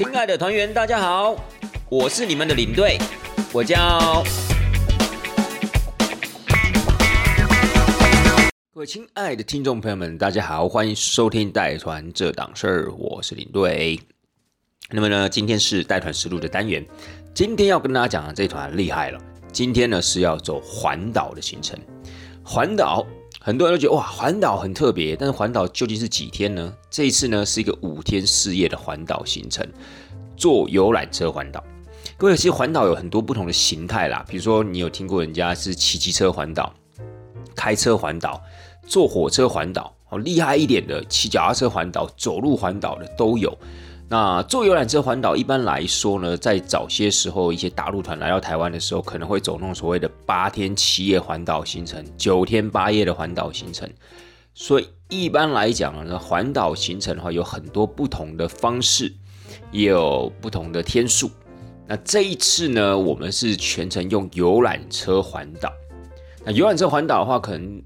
亲爱的团员，大家好，我是你们的领队，我叫。各位亲爱的听众朋友们，大家好，欢迎收听带团这档事儿，我是领队。那么呢，今天是带团实录的单元，今天要跟大家讲的这团厉害了，今天呢是要走环岛的行程。环岛，很多人都觉得哇，环岛很特别，但是环岛究竟是几天呢？这一次呢是一个五天四夜的环岛行程，坐游览车环岛。各位，其实环岛有很多不同的形态啦，比如说你有听过人家是骑机车环岛、开车环岛。坐火车环岛，哦，厉害一点的，骑脚踏车环岛、走路环岛的都有。那坐游览车环岛，一般来说呢，在早些时候，一些大陆团来到台湾的时候，可能会走那种所谓的八天七夜环岛行程、九天八夜的环岛行程。所以一般来讲呢，环岛行程的话，有很多不同的方式，也有不同的天数。那这一次呢，我们是全程用游览车环岛。那游览车环岛的话，可能。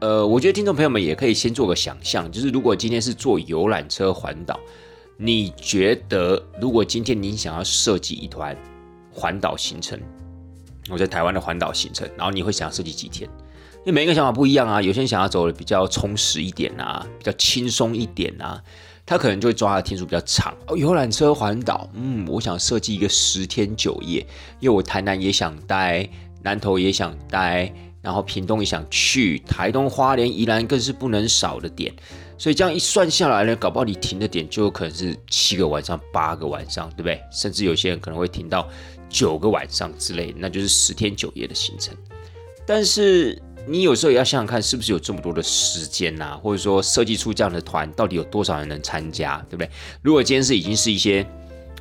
呃，我觉得听众朋友们也可以先做个想象，就是如果今天是坐游览车环岛，你觉得如果今天你想要设计一团环岛行程，我在台湾的环岛行程，然后你会想要设计几天？因为每一个想法不一样啊，有些人想要走的比较充实一点啊，比较轻松一点啊，他可能就会抓的天数比较长。哦，游览车环岛，嗯，我想设计一个十天九夜，因为我台南也想待，南投也想待。然后屏东也想去，台东、花莲、宜兰更是不能少的点，所以这样一算下来呢，搞不好你停的点就有可能是七个晚上、八个晚上，对不对？甚至有些人可能会停到九个晚上之类，那就是十天九夜的行程。但是你有时候也要想想看，是不是有这么多的时间呐？或者说设计出这样的团，到底有多少人能参加，对不对？如果今天是已经是一些。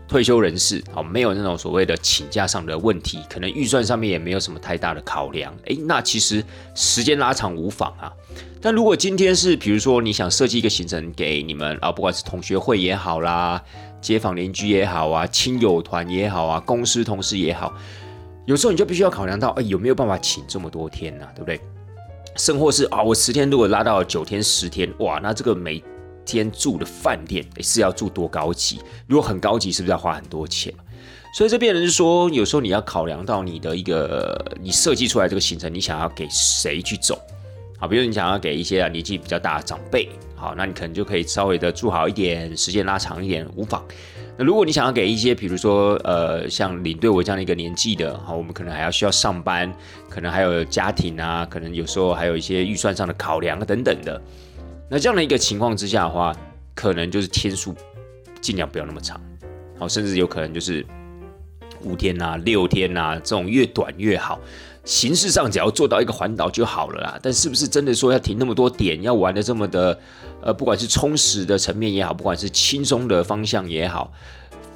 退休人士，好，没有那种所谓的请假上的问题，可能预算上面也没有什么太大的考量，诶，那其实时间拉长无妨啊。但如果今天是，比如说你想设计一个行程给你们啊，不管是同学会也好啦，街坊邻居也好啊，亲友团也好啊，公司同事也好，有时候你就必须要考量到，哎，有没有办法请这么多天呢？对不对？甚或是啊，我十天如果拉到九天、十天，哇，那这个每天住的饭店是要住多高级？如果很高级，是不是要花很多钱？所以这边人是说，有时候你要考量到你的一个你设计出来这个行程，你想要给谁去走？好，比如你想要给一些啊年纪比较大的长辈，好，那你可能就可以稍微的住好一点，时间拉长一点，无妨。那如果你想要给一些，比如说呃，像领队我这样的一个年纪的，好，我们可能还要需要上班，可能还有家庭啊，可能有时候还有一些预算上的考量等等的。那这样的一个情况之下的话，可能就是天数尽量不要那么长，好，甚至有可能就是五天呐、六天呐，这种越短越好。形式上只要做到一个环岛就好了啦。但是不是真的说要停那么多点，要玩的这么的，呃，不管是充实的层面也好，不管是轻松的方向也好。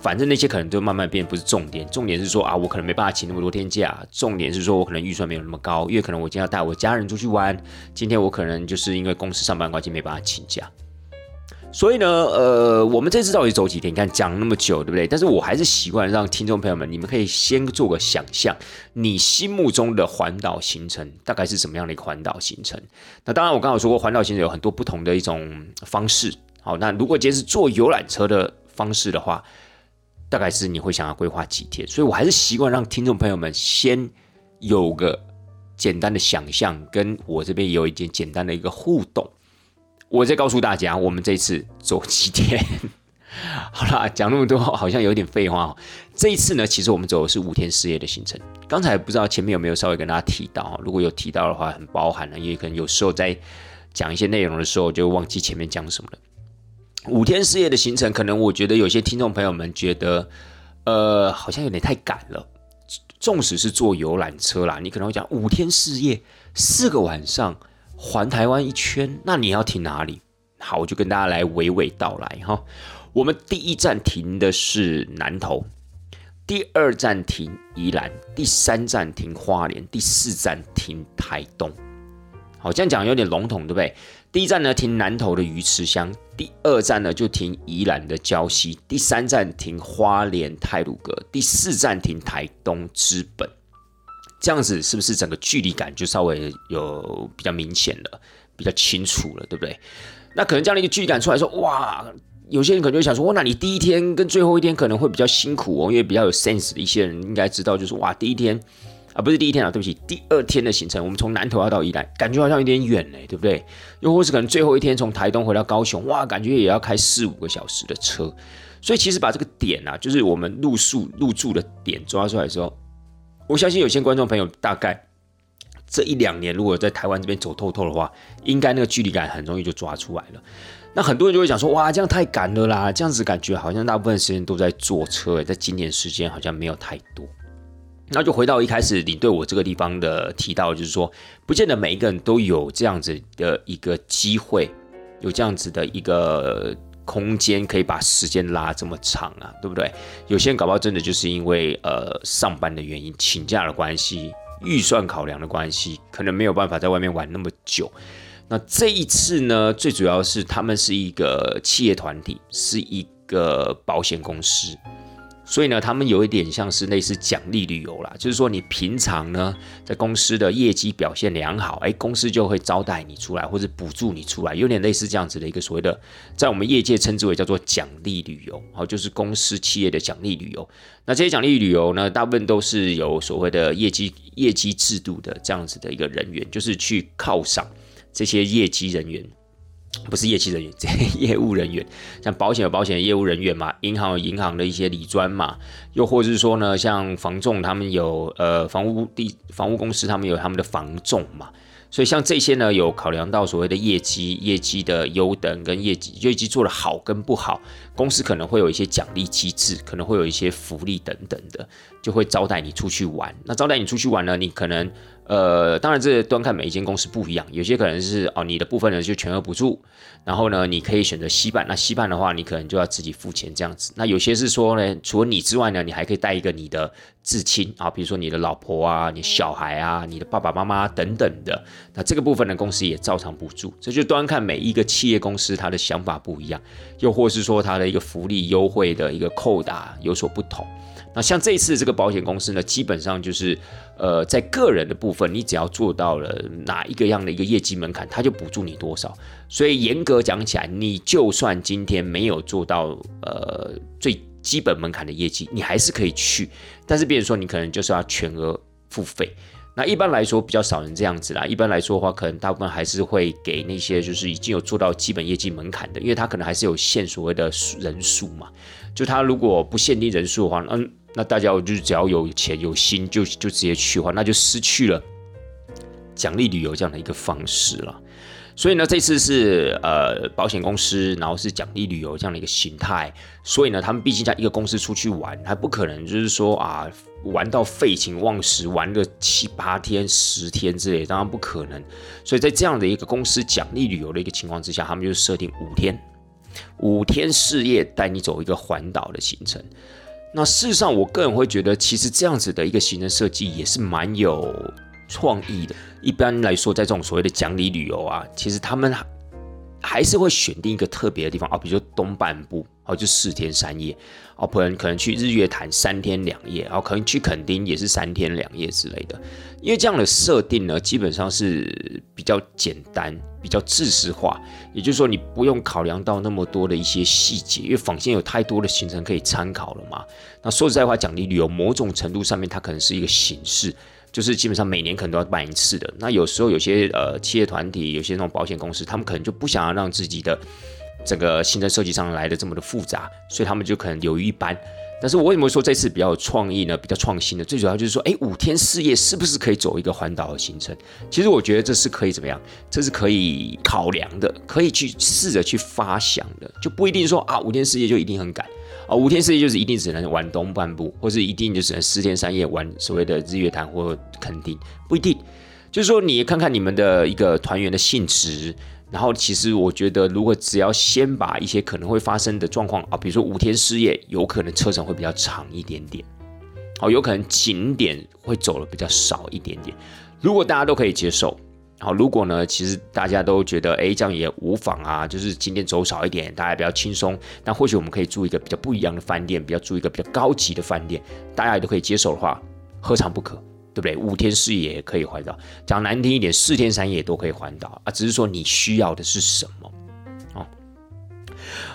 反正那些可能都慢慢变，不是重点。重点是说啊，我可能没办法请那么多天假。重点是说我可能预算没有那么高，因为可能我今天要带我家人出去玩。今天我可能就是因为公司上班关系没办法请假。所以呢，呃，我们这次到底走几天？你看讲那么久，对不对？但是我还是习惯让听众朋友们，你们可以先做个想象，你心目中的环岛行程大概是什么样的一个环岛行程？那当然，我刚刚说过，环岛行程有很多不同的一种方式。好，那如果今天是坐游览车的方式的话，大概是你会想要规划几天，所以我还是习惯让听众朋友们先有个简单的想象，跟我这边有一点简单的一个互动。我再告诉大家，我们这次走几天。好啦，讲那么多好像有点废话。这一次呢，其实我们走的是五天四夜的行程。刚才不知道前面有没有稍微跟大家提到，如果有提到的话，很包含了，因为可能有时候在讲一些内容的时候，就忘记前面讲什么了。五天四夜的行程，可能我觉得有些听众朋友们觉得，呃，好像有点太赶了。纵使是坐游览车啦，你可能会讲五天四夜，四个晚上环台湾一圈，那你要停哪里？好，我就跟大家来娓娓道来哈。我们第一站停的是南投，第二站停宜兰，第三站停花莲，第四站停台东。好，这样讲有点笼统，对不对？第一站呢停南投的鱼池乡，第二站呢就停宜兰的礁溪，第三站停花莲泰鲁阁，第四站停台东之本。这样子是不是整个距离感就稍微有比较明显了，比较清楚了，对不对？那可能这样的一个距离感出来说，哇，有些人可能就想说，哇，那你第一天跟最后一天可能会比较辛苦哦，因为比较有 sense 的一些人应该知道，就是哇，第一天啊，不是第一天啊，对不起，第二天的行程，我们从南投要到宜兰，感觉好像有点远嘞，对不对？又或是可能最后一天从台东回到高雄，哇，感觉也要开四五个小时的车。所以其实把这个点啊，就是我们入宿入住的点抓出来之后，我相信有些观众朋友大概这一两年如果在台湾这边走透透的话，应该那个距离感很容易就抓出来了。那很多人就会讲说，哇，这样太赶了啦，这样子感觉好像大部分时间都在坐车，在今年时间好像没有太多。那就回到一开始你对我这个地方的提到，就是说，不见得每一个人都有这样子的一个机会，有这样子的一个空间，可以把时间拉这么长啊，对不对？有些人搞不好真的就是因为呃上班的原因、请假的关系、预算考量的关系，可能没有办法在外面玩那么久。那这一次呢，最主要是他们是一个企业团体，是一个保险公司，所以呢，他们有一点像是类似奖励旅游啦，就是说你平常呢在公司的业绩表现良好，哎，公司就会招待你出来，或者补助你出来，有点类似这样子的一个所谓的，在我们业界称之为叫做奖励旅游，好，就是公司企业的奖励旅游。那这些奖励旅游呢，大部分都是有所谓的业绩业绩制度的这样子的一个人员，就是去犒赏。这些业绩人员不是业绩人员，这 业务人员，像保险有保险的业务人员嘛，银行有银行的一些理专嘛，又或者是说呢，像房仲他们有呃房屋地房屋公司他们有他们的房仲嘛。所以像这些呢，有考量到所谓的业绩、业绩的优等跟业绩业绩做的好跟不好，公司可能会有一些奖励机制，可能会有一些福利等等的，就会招待你出去玩。那招待你出去玩呢，你可能呃，当然这端看每一间公司不一样，有些可能是哦，你的部分呢就全额补助，然后呢，你可以选择西办，那西办的话，你可能就要自己付钱这样子。那有些是说呢，除了你之外呢，你还可以带一个你的。至亲啊，比如说你的老婆啊、你小孩啊、你的爸爸妈妈等等的，那这个部分的公司也照常补助。这就端看每一个企业公司它的想法不一样，又或是说它的一个福利优惠的一个扣打有所不同。那像这次这个保险公司呢，基本上就是呃，在个人的部分，你只要做到了哪一个样的一个业绩门槛，它就补助你多少。所以严格讲起来，你就算今天没有做到呃最。基本门槛的业绩，你还是可以去，但是别人说你可能就是要全额付费。那一般来说比较少人这样子啦。一般来说的话，可能大部分还是会给那些就是已经有做到基本业绩门槛的，因为他可能还是有限所谓的人数嘛。就他如果不限定人数的话，嗯，那大家就是只要有钱有心就就直接去的话，那就失去了奖励旅游这样的一个方式了。所以呢，这次是呃保险公司，然后是奖励旅游这样的一个形态。所以呢，他们毕竟在一个公司出去玩，还不可能就是说啊玩到废寝忘食，玩个七八天、十天之类，当然不可能。所以在这样的一个公司奖励旅游的一个情况之下，他们就设定五天，五天四夜带你走一个环岛的行程。那事实上，我个人会觉得，其实这样子的一个行程设计也是蛮有。创意的，一般来说，在这种所谓的讲理旅游啊，其实他们还是会选定一个特别的地方啊，比如说东半部，哦，就四天三夜，哦，可能可能去日月潭三天两夜，然后可能去垦丁也是三天两夜之类的。因为这样的设定呢，基本上是比较简单、比较知识化，也就是说，你不用考量到那么多的一些细节，因为坊间有太多的行程可以参考了嘛。那说实在话，奖励旅游某种程度上面，它可能是一个形式。就是基本上每年可能都要办一次的。那有时候有些呃企业团体，有些那种保险公司，他们可能就不想要让自己的整个行政设计上来的这么的复杂，所以他们就可能留于一般。但是我为什么说这次比较有创意呢？比较创新的，最主要就是说，哎，五天四夜是不是可以走一个环岛的行程？其实我觉得这是可以怎么样？这是可以考量的，可以去试着去发想的，就不一定说啊五天四夜就一定很赶。啊，五天四夜就是一定只能玩东半部，或是一定就只能四天三夜玩所谓的日月潭或垦丁，不一定。就是说，你看看你们的一个团员的性质，然后其实我觉得，如果只要先把一些可能会发生的状况啊，比如说五天四夜，有可能车程会比较长一点点，哦，有可能景点会走的比较少一点点。如果大家都可以接受。好，如果呢，其实大家都觉得，哎，这样也无妨啊，就是今天走少一点，大家比较轻松。那或许我们可以住一个比较不一样的饭店，比较住一个比较高级的饭店，大家也都可以接受的话，何尝不可？对不对？五天四夜也可以环岛，讲难听一点，四天三夜都可以环岛啊。只是说你需要的是什么？哦，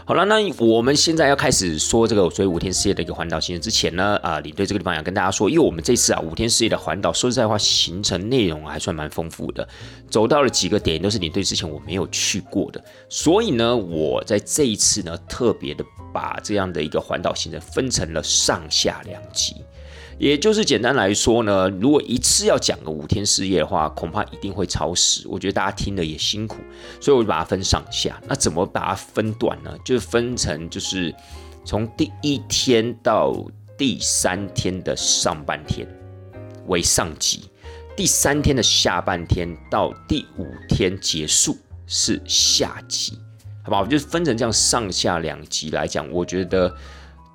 好了，那我们现在要开始说这个所谓五天四夜的一个环岛行程之前呢，啊，领队这个地方要跟大家说，因为我们这次啊五天四夜的环岛，说实在话，行程内容还算蛮丰富的，走到了几个点都是领队之前我没有去过的，所以呢，我在这一次呢特别的把这样的一个环岛行程分成了上下两集。也就是简单来说呢，如果一次要讲个五天四夜的话，恐怕一定会超时。我觉得大家听的也辛苦，所以我就把它分上下。那怎么把它分短呢？就是分成就是从第一天到第三天的上半天为上集，第三天的下半天到第五天结束是下集，好吧？我就分成这样上下两集来讲，我觉得。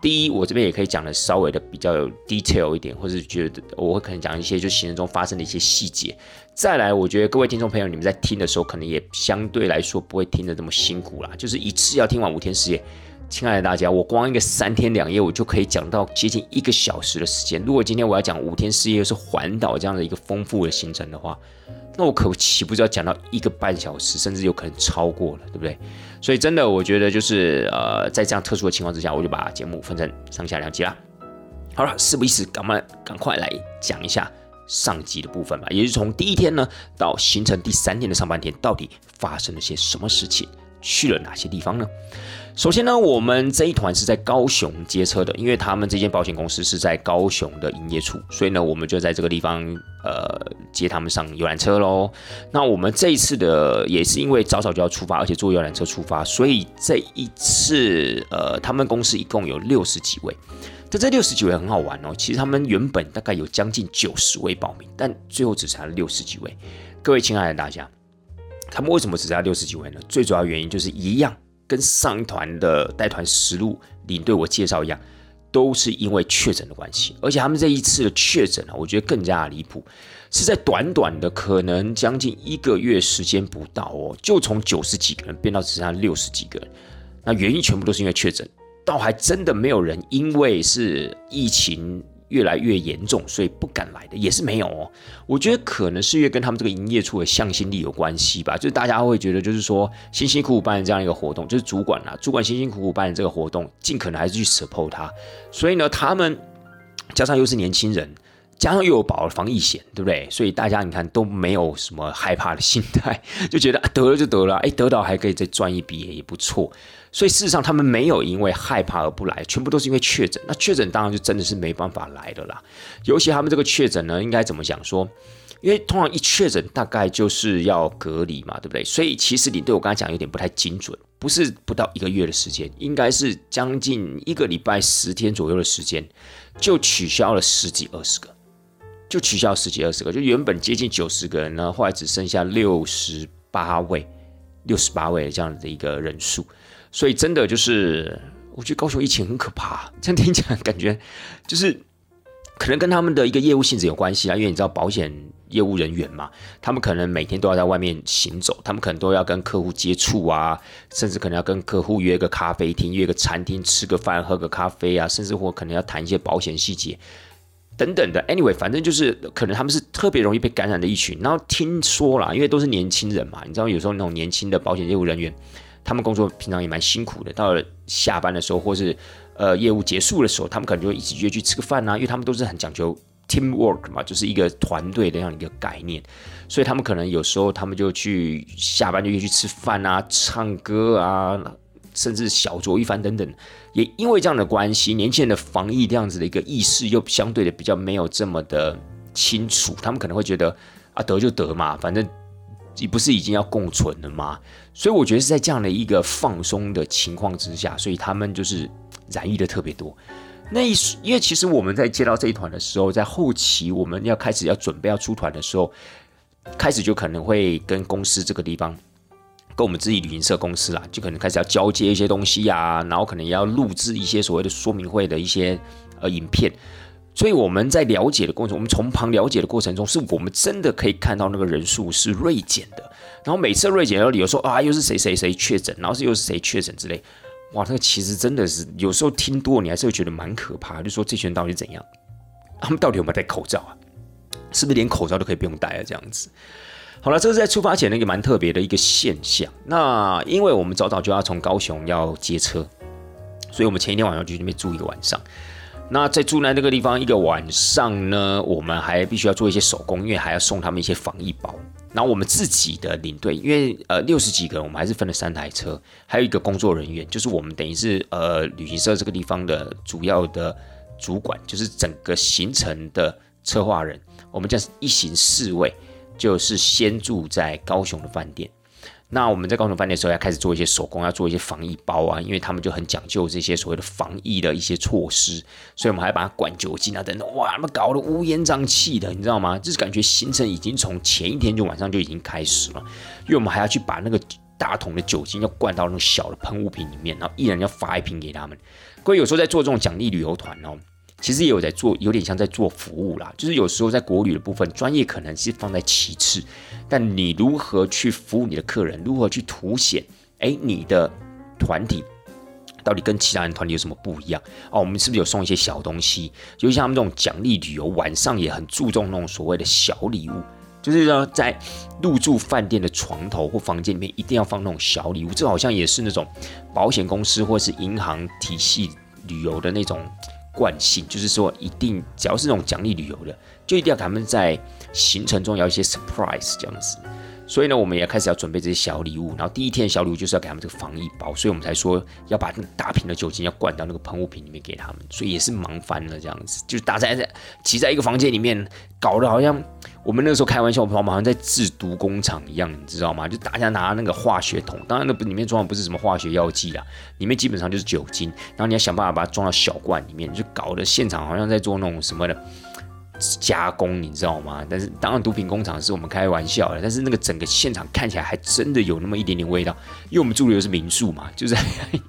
第一，我这边也可以讲的稍微的比较有 detail 一点，或者觉得我会可能讲一些就行程中发生的一些细节。再来，我觉得各位听众朋友，你们在听的时候，可能也相对来说不会听得这么辛苦啦。就是一次要听完五天四夜，亲爱的大家，我光一个三天两夜，我就可以讲到接近一个小时的时间。如果今天我要讲五天四夜，是环岛这样的一个丰富的行程的话，那我可岂不是要讲到一个半小时，甚至有可能超过了，对不对？所以真的，我觉得就是呃，在这样特殊的情况之下，我就把节目分成上下两集啦。好了，事不宜迟，赶快赶快来讲一下上集的部分吧。也就是从第一天呢到行程第三天的上半天，到底发生了些什么事情，去了哪些地方呢？首先呢，我们这一团是在高雄接车的，因为他们这间保险公司是在高雄的营业处，所以呢，我们就在这个地方呃接他们上游览车喽。那我们这一次的也是因为早早就要出发，而且坐游览车出发，所以这一次呃，他们公司一共有六十几位。但这六十几位很好玩哦，其实他们原本大概有将近九十位报名，但最后只剩六十几位。各位亲爱的大家，他们为什么只剩六十几位呢？最主要原因就是一样。跟上一团的带团实录领队我介绍一样，都是因为确诊的关系，而且他们这一次的确诊啊，我觉得更加离谱，是在短短的可能将近一个月时间不到哦，就从九十几个人变到只剩下六十几个人，那原因全部都是因为确诊，倒还真的没有人因为是疫情。越来越严重，所以不敢来的也是没有哦。我觉得可能是因为跟他们这个营业处的向心力有关系吧。就是大家会觉得，就是说辛辛苦苦办这样一个活动，就是主管啊，主管辛辛苦苦办这个活动，尽可能还是去 support 他。所以呢，他们加上又是年轻人，加上又有保防疫险，对不对？所以大家你看都没有什么害怕的心态，就觉得得了就得了，哎，得到还可以再赚一笔也不错。所以事实上，他们没有因为害怕而不来，全部都是因为确诊。那确诊当然就真的是没办法来的啦。尤其他们这个确诊呢，应该怎么讲说？因为通常一确诊，大概就是要隔离嘛，对不对？所以其实你对我刚才讲有点不太精准，不是不到一个月的时间，应该是将近一个礼拜十天左右的时间，就取消了十几二十个，就取消十几二十个，就原本接近九十个人呢，后来只剩下六十八位，六十八位这样的一个人数。所以真的就是，我觉得高雄疫情很可怕。这样听起来感觉就是，可能跟他们的一个业务性质有关系啊。因为你知道保险业务人员嘛，他们可能每天都要在外面行走，他们可能都要跟客户接触啊，甚至可能要跟客户约个咖啡厅、约个餐厅吃个饭、喝个咖啡啊，甚至或可能要谈一些保险细节等等的。Anyway，反正就是可能他们是特别容易被感染的一群。然后听说啦，因为都是年轻人嘛，你知道有时候那种年轻的保险业务人员。他们工作平常也蛮辛苦的，到了下班的时候，或是呃业务结束的时候，他们可能就一起约去吃个饭啊，因为他们都是很讲究 team work 嘛，就是一个团队的这样一个概念，所以他们可能有时候他们就去下班就约去吃饭啊、唱歌啊，甚至小酌一番等等。也因为这样的关系，年轻人的防疫这样子的一个意识又相对的比较没有这么的清楚，他们可能会觉得啊得就得嘛，反正。你不是已经要共存了吗？所以我觉得是在这样的一个放松的情况之下，所以他们就是染疫的特别多。那一因为其实我们在接到这一团的时候，在后期我们要开始要准备要出团的时候，开始就可能会跟公司这个地方，跟我们自己旅行社公司啦，就可能开始要交接一些东西呀，然后可能要录制一些所谓的说明会的一些呃影片。所以我们在了解的过程，我们从旁了解的过程中，是我们真的可以看到那个人数是锐减的。然后每次锐减，的理由说啊，又是谁谁谁确诊，然后是又是谁确诊之类。哇，那个其实真的是有时候听多，你还是会觉得蛮可怕。就说这群人到底怎样？他们到底有没有戴口罩啊？是不是连口罩都可以不用戴啊？这样子。好了，这是在出发前的一个蛮特别的一个现象。那因为我们早早就要从高雄要接车，所以我们前一天晚上就去那边住一个晚上。那在住在那个地方一个晚上呢，我们还必须要做一些手工，因为还要送他们一些防疫包。然后我们自己的领队，因为呃六十几个人，我们还是分了三台车，还有一个工作人员，就是我们等于是呃旅行社这个地方的主要的主管，就是整个行程的策划人。我们这样一行四位，就是先住在高雄的饭店。那我们在高雄饭店的时候，要开始做一些手工，要做一些防疫包啊，因为他们就很讲究这些所谓的防疫的一些措施，所以我们还把它灌酒精啊等等，哇，那么搞得乌烟瘴气的，你知道吗？就是感觉行程已经从前一天就晚上就已经开始了，因为我们还要去把那个大桶的酒精要灌到那种小的喷雾瓶里面，然后一人要发一瓶给他们。各位有时候在做这种奖励旅游团哦。其实也有在做，有点像在做服务啦。就是有时候在国旅的部分，专业可能是放在其次，但你如何去服务你的客人，如何去凸显，哎，你的团体到底跟其他人团体有什么不一样？哦，我们是不是有送一些小东西？就像他们这种奖励旅游，晚上也很注重那种所谓的小礼物，就是说在入住饭店的床头或房间里面一定要放那种小礼物。这好像也是那种保险公司或是银行体系旅游的那种。惯性就是说，一定只要是那种奖励旅游的，就一定要他们在行程中要一些 surprise 这样子。所以呢，我们也开始要准备这些小礼物。然后第一天小礼物就是要给他们这个防疫包，所以我们才说要把那个大瓶的酒精要灌到那个喷雾瓶里面给他们。所以也是忙翻了这样子，就是大家在挤在一个房间里面，搞得好像我们那个时候开玩笑，我们好像在制毒工厂一样，你知道吗？就大家拿那个化学桶，当然那里面装的不是什么化学药剂啊，里面基本上就是酒精。然后你要想办法把它装到小罐里面，就搞得现场好像在做那种什么的。加工你知道吗？但是当然毒品工厂是我们开玩笑的，但是那个整个现场看起来还真的有那么一点点味道，因为我们住的又是民宿嘛，就在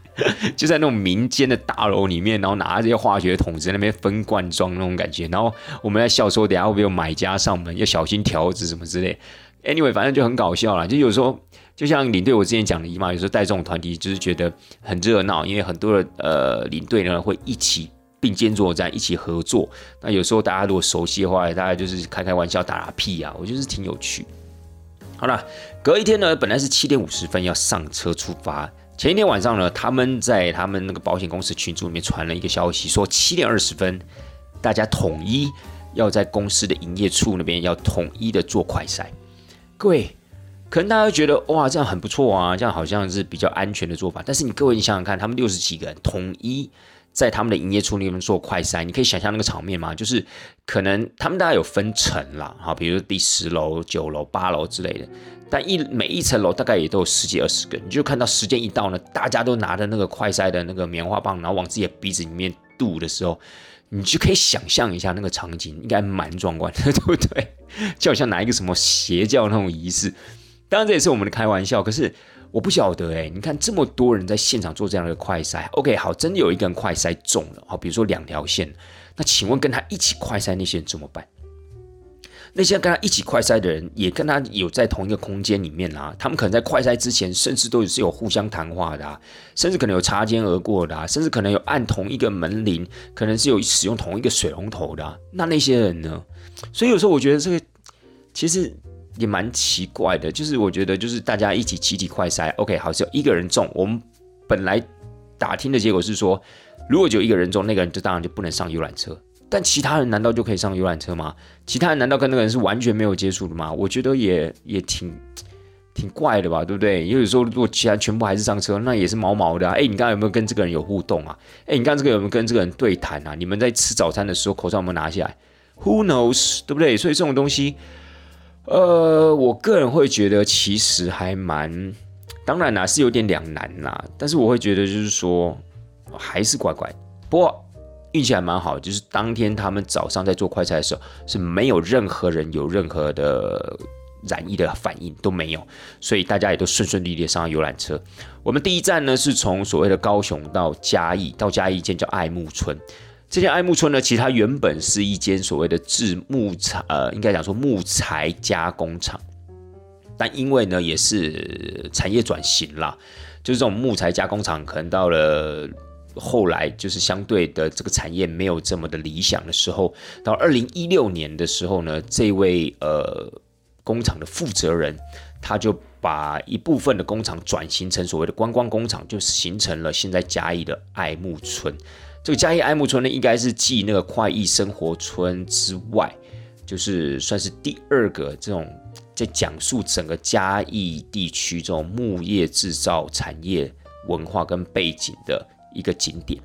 就在那种民间的大楼里面，然后拿着这些化学桶在那边分罐装那种感觉，然后我们在笑说等下会不会有买家上门，要小心条子什么之类。Anyway，反正就很搞笑了，就有时候就像领队我之前讲的姨妈，有时候带这种团体就是觉得很热闹，因为很多的呃领队呢会一起。并肩作战，一起合作。那有时候大家如果熟悉的话，大家就是开开玩笑、打打屁啊，我觉得是挺有趣。好了，隔一天呢，本来是七点五十分要上车出发。前一天晚上呢，他们在他们那个保险公司群组里面传了一个消息，说七点二十分，大家统一要在公司的营业处那边要统一的做快筛。各位，可能大家觉得哇，这样很不错啊，这样好像是比较安全的做法。但是你各位，你想想看，他们六十几个人统一。在他们的营业处里面做快筛，你可以想象那个场面吗？就是可能他们大概有分层啦，哈，比如第十楼、九楼、八楼之类的，但一每一层楼大概也都有十几二十个，你就看到时间一到呢，大家都拿着那个快筛的那个棉花棒，然后往自己的鼻子里面堵的时候，你就可以想象一下那个场景，应该蛮壮观的，对不对？就好像拿一个什么邪教那种仪式，当然这也是我们的开玩笑，可是。我不晓得哎，你看这么多人在现场做这样的快筛，OK，好，真的有一个人快筛中了，好，比如说两条线，那请问跟他一起快筛那些人怎么办？那些跟他一起快筛的人，也跟他有在同一个空间里面啊，他们可能在快筛之前，甚至都是有互相谈话的，甚至可能有擦肩而过的，甚至可能有按同一个门铃，可能是有使用同一个水龙头的，那那些人呢？所以有时候我觉得这个其实。也蛮奇怪的，就是我觉得就是大家一起集体快筛，OK，好，只有一个人中。我们本来打听的结果是说，如果只有一个人中，那个人就当然就不能上游览车。但其他人难道就可以上游览车吗？其他人难道跟那个人是完全没有接触的吗？我觉得也也挺挺怪的吧，对不对？因为有时候如果其他全部还是上车，那也是毛毛的啊。哎，你刚刚有没有跟这个人有互动啊？哎，你刚刚这个有没有跟这个人对谈啊？你们在吃早餐的时候口罩有没有拿下来？Who knows，对不对？所以这种东西。呃，我个人会觉得其实还蛮，当然啦，是有点两难啦。但是我会觉得就是说，还是乖乖。不过运气还蛮好，就是当天他们早上在做快餐的时候，是没有任何人有任何的染疫的反应都没有，所以大家也都顺顺利利上了游览车。我们第一站呢是从所谓的高雄到嘉义，到嘉义一间叫爱慕村。这间爱木村呢，其实它原本是一间所谓的制木材，呃，应该讲说木材加工厂，但因为呢，也是产业转型啦，就是这种木材加工厂，可能到了后来，就是相对的这个产业没有这么的理想的时候，到二零一六年的时候呢，这位呃工厂的负责人，他就把一部分的工厂转型成所谓的观光工厂，就形成了现在嘉义的爱木村。这个嘉义爱木村呢，应该是继那个快意生活村之外，就是算是第二个这种在讲述整个嘉义地区这种木业制造产业文化跟背景的一个景点。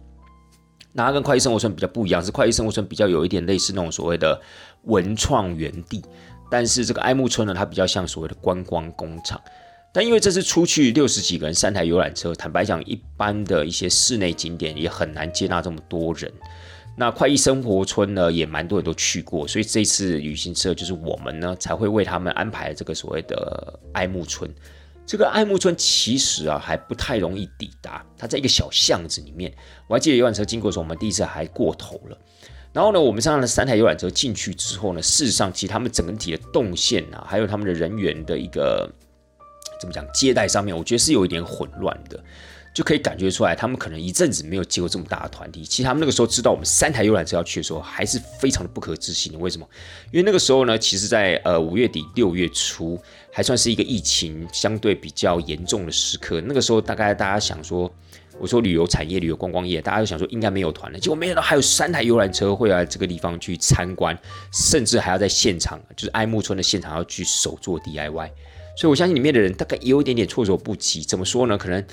那它跟快意生活村比较不一样，是快意生活村比较有一点类似那种所谓的文创园地，但是这个爱木村呢，它比较像所谓的观光工厂。但因为这次出去六十几个人，三台游览车，坦白讲，一般的一些室内景点也很难接纳这么多人。那快意生活村呢，也蛮多人都去过，所以这次旅行社就是我们呢，才会为他们安排这个所谓的爱慕村。这个爱慕村其实啊，还不太容易抵达，它在一个小巷子里面。我还记得游览车经过的时候，我们第一次还过头了。然后呢，我们上了三台游览车进去之后呢，事实上，其实他们整体的动线啊，还有他们的人员的一个。怎么讲？接待上面，我觉得是有一点混乱的，就可以感觉出来，他们可能一阵子没有接过这么大的团体。其实他们那个时候知道我们三台游览车要去的时候，还是非常的不可置信的。为什么？因为那个时候呢，其实，在呃五月底六月初，还算是一个疫情相对比较严重的时刻。那个时候，大概大家想说，我说旅游产业、旅游观光业，大家都想说应该没有团了。结果没想到还有三台游览车会来这个地方去参观，甚至还要在现场，就是爱慕村的现场要去手做 DIY。所以，我相信里面的人大概也有一点点措手不及。怎么说呢？可能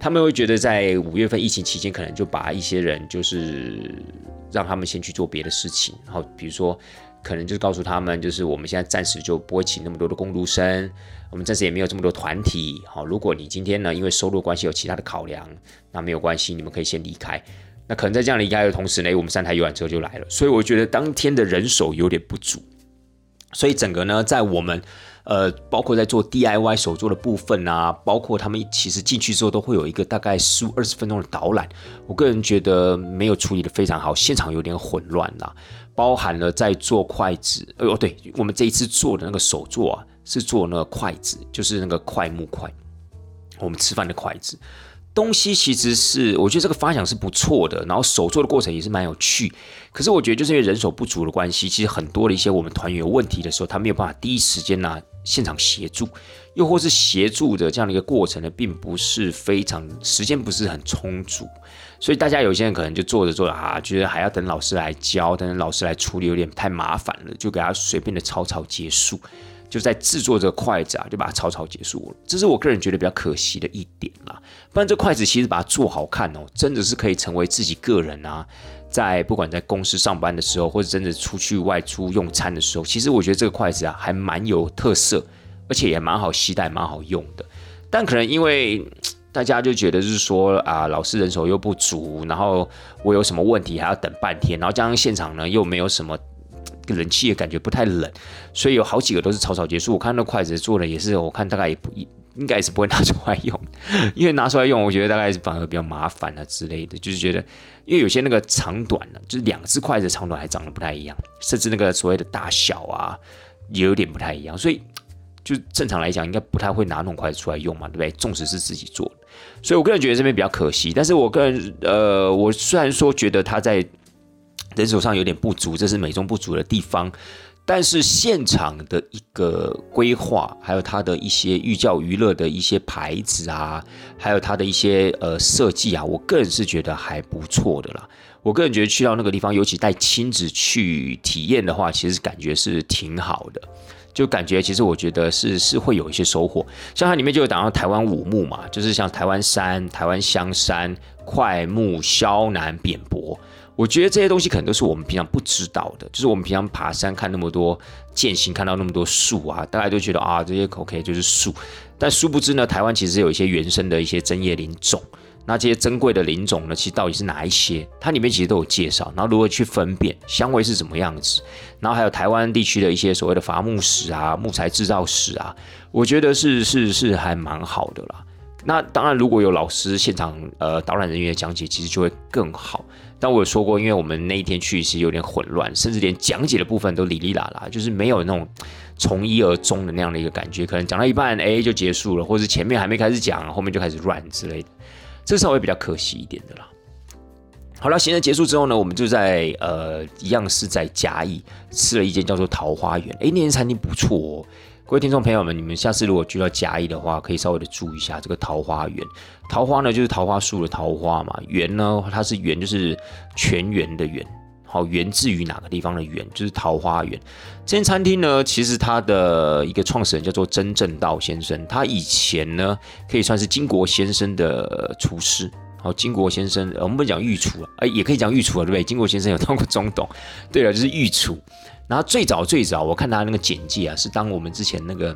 他们会觉得，在五月份疫情期间，可能就把一些人就是让他们先去做别的事情。然后，比如说，可能就是告诉他们，就是我们现在暂时就不会请那么多的工读生，我们暂时也没有这么多团体。好，如果你今天呢，因为收入关系有其他的考量，那没有关系，你们可以先离开。那可能在这样离开的同时呢，我们三台游览车就来了。所以，我觉得当天的人手有点不足。所以，整个呢，在我们。呃，包括在做 DIY 手作的部分啊，包括他们其实进去之后都会有一个大概十五二十分钟的导览。我个人觉得没有处理的非常好，现场有点混乱啦。包含了在做筷子，哎呦，对我们这一次做的那个手作啊，是做那个筷子，就是那个筷木筷，我们吃饭的筷子。东西其实是，我觉得这个发想是不错的，然后手做的过程也是蛮有趣。可是我觉得就是因为人手不足的关系，其实很多的一些我们团员有问题的时候，他没有办法第一时间呢现场协助，又或是协助的这样的一个过程呢，并不是非常时间不是很充足，所以大家有些人可能就做着做着啊，觉得还要等老师来教，等老师来处理有点太麻烦了，就给他随便的草草结束。就在制作这个筷子啊，就把它草草结束了。这是我个人觉得比较可惜的一点啦。不然这筷子其实把它做好看哦，真的是可以成为自己个人啊，在不管在公司上班的时候，或者真的出去外出用餐的时候，其实我觉得这个筷子啊还蛮有特色，而且也蛮好携带，蛮好用的。但可能因为大家就觉得是说啊，老师人手又不足，然后我有什么问题还要等半天，然后加上现场呢又没有什么。冷气也感觉不太冷，所以有好几个都是草草结束。我看那筷子做的也是，我看大概也不一应该也是不会拿出来用，因为拿出来用，我觉得大概是反而比较麻烦啊之类的。就是觉得，因为有些那个长短呢，就是两只筷子长短还长得不太一样，甚至那个所谓的大小啊，也有点不太一样。所以，就正常来讲，应该不太会拿那种筷子出来用嘛，对不对？纵使是自己做，所以我个人觉得这边比较可惜。但是我个人，呃，我虽然说觉得他在。人手上有点不足，这是美中不足的地方。但是现场的一个规划，还有它的一些寓教于乐的一些牌子啊，还有它的一些呃设计啊，我个人是觉得还不错的啦。我个人觉得去到那个地方，尤其带亲子去体验的话，其实感觉是挺好的。就感觉其实我觉得是是会有一些收获。像它里面就有讲到台湾五木嘛，就是像台湾山、台湾香山、快木、萧南、扁柏。我觉得这些东西可能都是我们平常不知道的，就是我们平常爬山看那么多践行，看到那么多树啊，大家都觉得啊这些 OK 就是树，但殊不知呢，台湾其实有一些原生的一些针叶林种，那这些珍贵的林种呢，其实到底是哪一些？它里面其实都有介绍，然后如何去分辨香味是怎么样子，然后还有台湾地区的一些所谓的伐木史啊、木材制造史啊，我觉得是是是还蛮好的啦。那当然如果有老师现场呃导览人员讲解，其实就会更好。但我有说过，因为我们那一天去其实有点混乱，甚至连讲解的部分都哩哩啦啦，就是没有那种从一而终的那样的一个感觉。可能讲到一半，哎，就结束了，或者前面还没开始讲，后面就开始乱之类的，这稍微比较可惜一点的啦。好了，行程结束之后呢，我们就在呃，一样是在嘉义吃了一间叫做桃花源，哎，那间餐厅不错哦。各位听众朋友们，你们下次如果去到甲乙的话，可以稍微的注意一下这个桃花源。桃花呢，就是桃花树的桃花嘛；源呢，它是源，就是全源的源。好，源自于哪个地方的源？就是桃花源。这间餐厅呢，其实它的一个创始人叫做曾正道先生，他以前呢可以算是金国先生的厨师。好，金国先生，我们不讲御厨啊，哎，也可以讲御厨啊，对不对？金国先生有当过总统，对了，就是御厨。然后最早最早，我看他那个简介啊，是当我们之前那个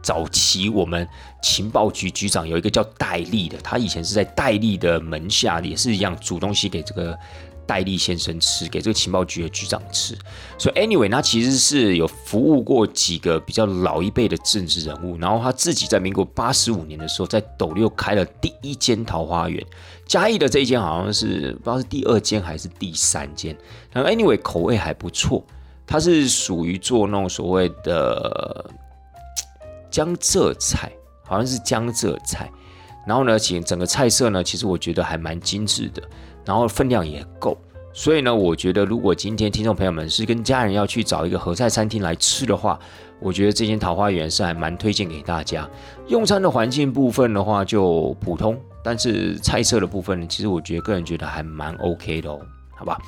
早期我们情报局局长有一个叫戴笠的，他以前是在戴笠的门下，也是一样煮东西给这个。戴笠先生吃给这个情报局的局长吃，所以 anyway，他其实是有服务过几个比较老一辈的政治人物，然后他自己在民国八十五年的时候，在斗六开了第一间桃花源，嘉义的这一间好像是不知道是第二间还是第三间，然后 anyway 口味还不错，它是属于做那种所谓的江浙菜，好像是江浙菜，然后呢，其整个菜色呢，其实我觉得还蛮精致的。然后分量也够，所以呢，我觉得如果今天听众朋友们是跟家人要去找一个合菜餐厅来吃的话，我觉得这间桃花源是还蛮推荐给大家。用餐的环境部分的话就普通，但是菜色的部分，其实我觉得个人觉得还蛮 OK 的哦，好吧？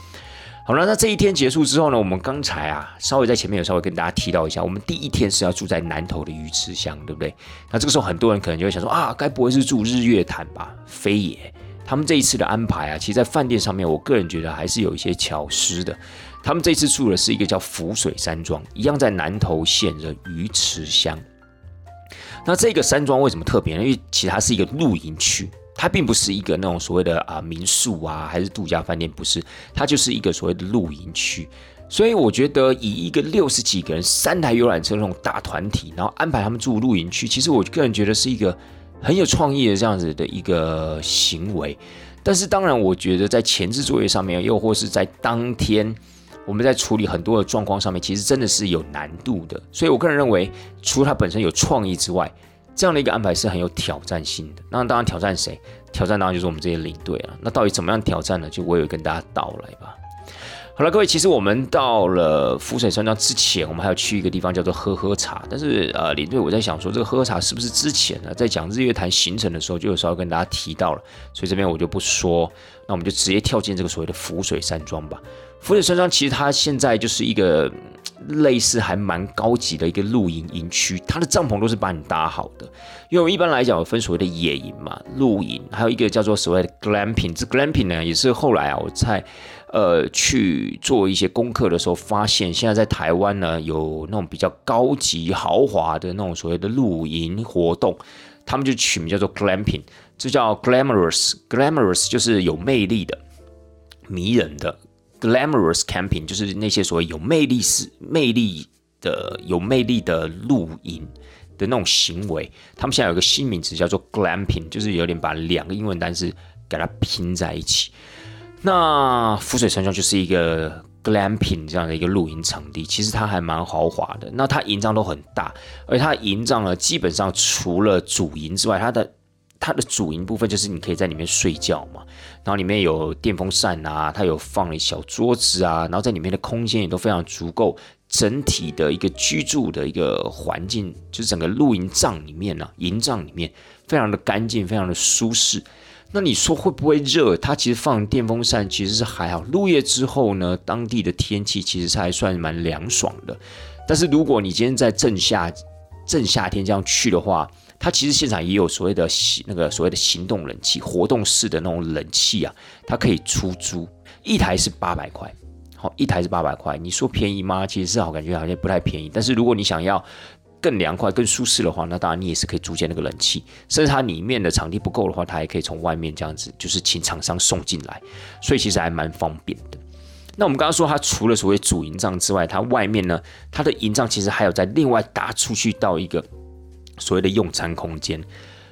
好了，那这一天结束之后呢，我们刚才啊稍微在前面有稍微跟大家提到一下，我们第一天是要住在南头的鱼池乡，对不对？那这个时候很多人可能就会想说啊，该不会是住日月潭吧？非也。他们这一次的安排啊，其实，在饭店上面，我个人觉得还是有一些巧思的。他们这次住的是一个叫浮水山庄，一样在南投县的鱼池乡。那这个山庄为什么特别呢？因为其实它是一个露营区，它并不是一个那种所谓的啊民宿啊，还是度假饭店，不是，它就是一个所谓的露营区。所以我觉得，以一个六十几个人、三台游览车那种大团体，然后安排他们住露营区，其实我个人觉得是一个。很有创意的这样子的一个行为，但是当然，我觉得在前置作业上面，又或是在当天我们在处理很多的状况上面，其实真的是有难度的。所以我个人认为，除了它本身有创意之外，这样的一个安排是很有挑战性的。那当然，挑战谁？挑战当然就是我们这些领队啊。那到底怎么样挑战呢？就我有跟大家道来吧。好了，各位，其实我们到了浮水山庄之前，我们还要去一个地方叫做喝喝茶。但是，呃，领队我在想说，这个喝喝茶是不是之前呢，在讲日月潭行程的时候就有稍微跟大家提到了，所以这边我就不说。那我们就直接跳进这个所谓的浮水山庄吧。浮水山庄其实它现在就是一个类似还蛮高级的一个露营营区，它的帐篷都是帮你搭好的。因为我一般来讲，分所谓的野营嘛，露营，还有一个叫做所谓的 glamping。这 glamping 呢，也是后来啊，我在。呃，去做一些功课的时候，发现现在在台湾呢，有那种比较高级豪华的那种所谓的露营活动，他们就取名叫做 glamping，这叫 glamorous，glamorous 就是有魅力的、迷人的，glamorous camping 就是那些所谓有魅力是魅力的、有魅力的露营的那种行为。他们现在有个新名词叫做 glamping，就是有点把两个英文单词给它拼在一起。那浮水山庄就是一个 glamping 这样的一个露营场地，其实它还蛮豪华的。那它营帐都很大，而它营帐呢，基本上除了主营之外，它的它的主营部分就是你可以在里面睡觉嘛，然后里面有电风扇啊，它有放了小桌子啊，然后在里面的空间也都非常足够，整体的一个居住的一个环境，就是整个露营帐里面呢，营帐里面非常的干净，非常的舒适。那你说会不会热？它其实放电风扇其实是还好。入夜之后呢，当地的天气其实还算蛮凉爽的。但是如果你今天在正夏正夏天这样去的话，它其实现场也有所谓的那个所谓的行动冷气、活动式的那种冷气啊，它可以出租，一台是八百块。好，一台是八百块。你说便宜吗？其实是好，感觉好像不太便宜。但是如果你想要，更凉快、更舒适的话，那当然你也是可以租借那个冷气。甚至它里面的场地不够的话，它还可以从外面这样子，就是请厂商送进来，所以其实还蛮方便的。那我们刚刚说，它除了所谓主营帐之外，它外面呢，它的营帐其实还有在另外搭出去到一个所谓的用餐空间。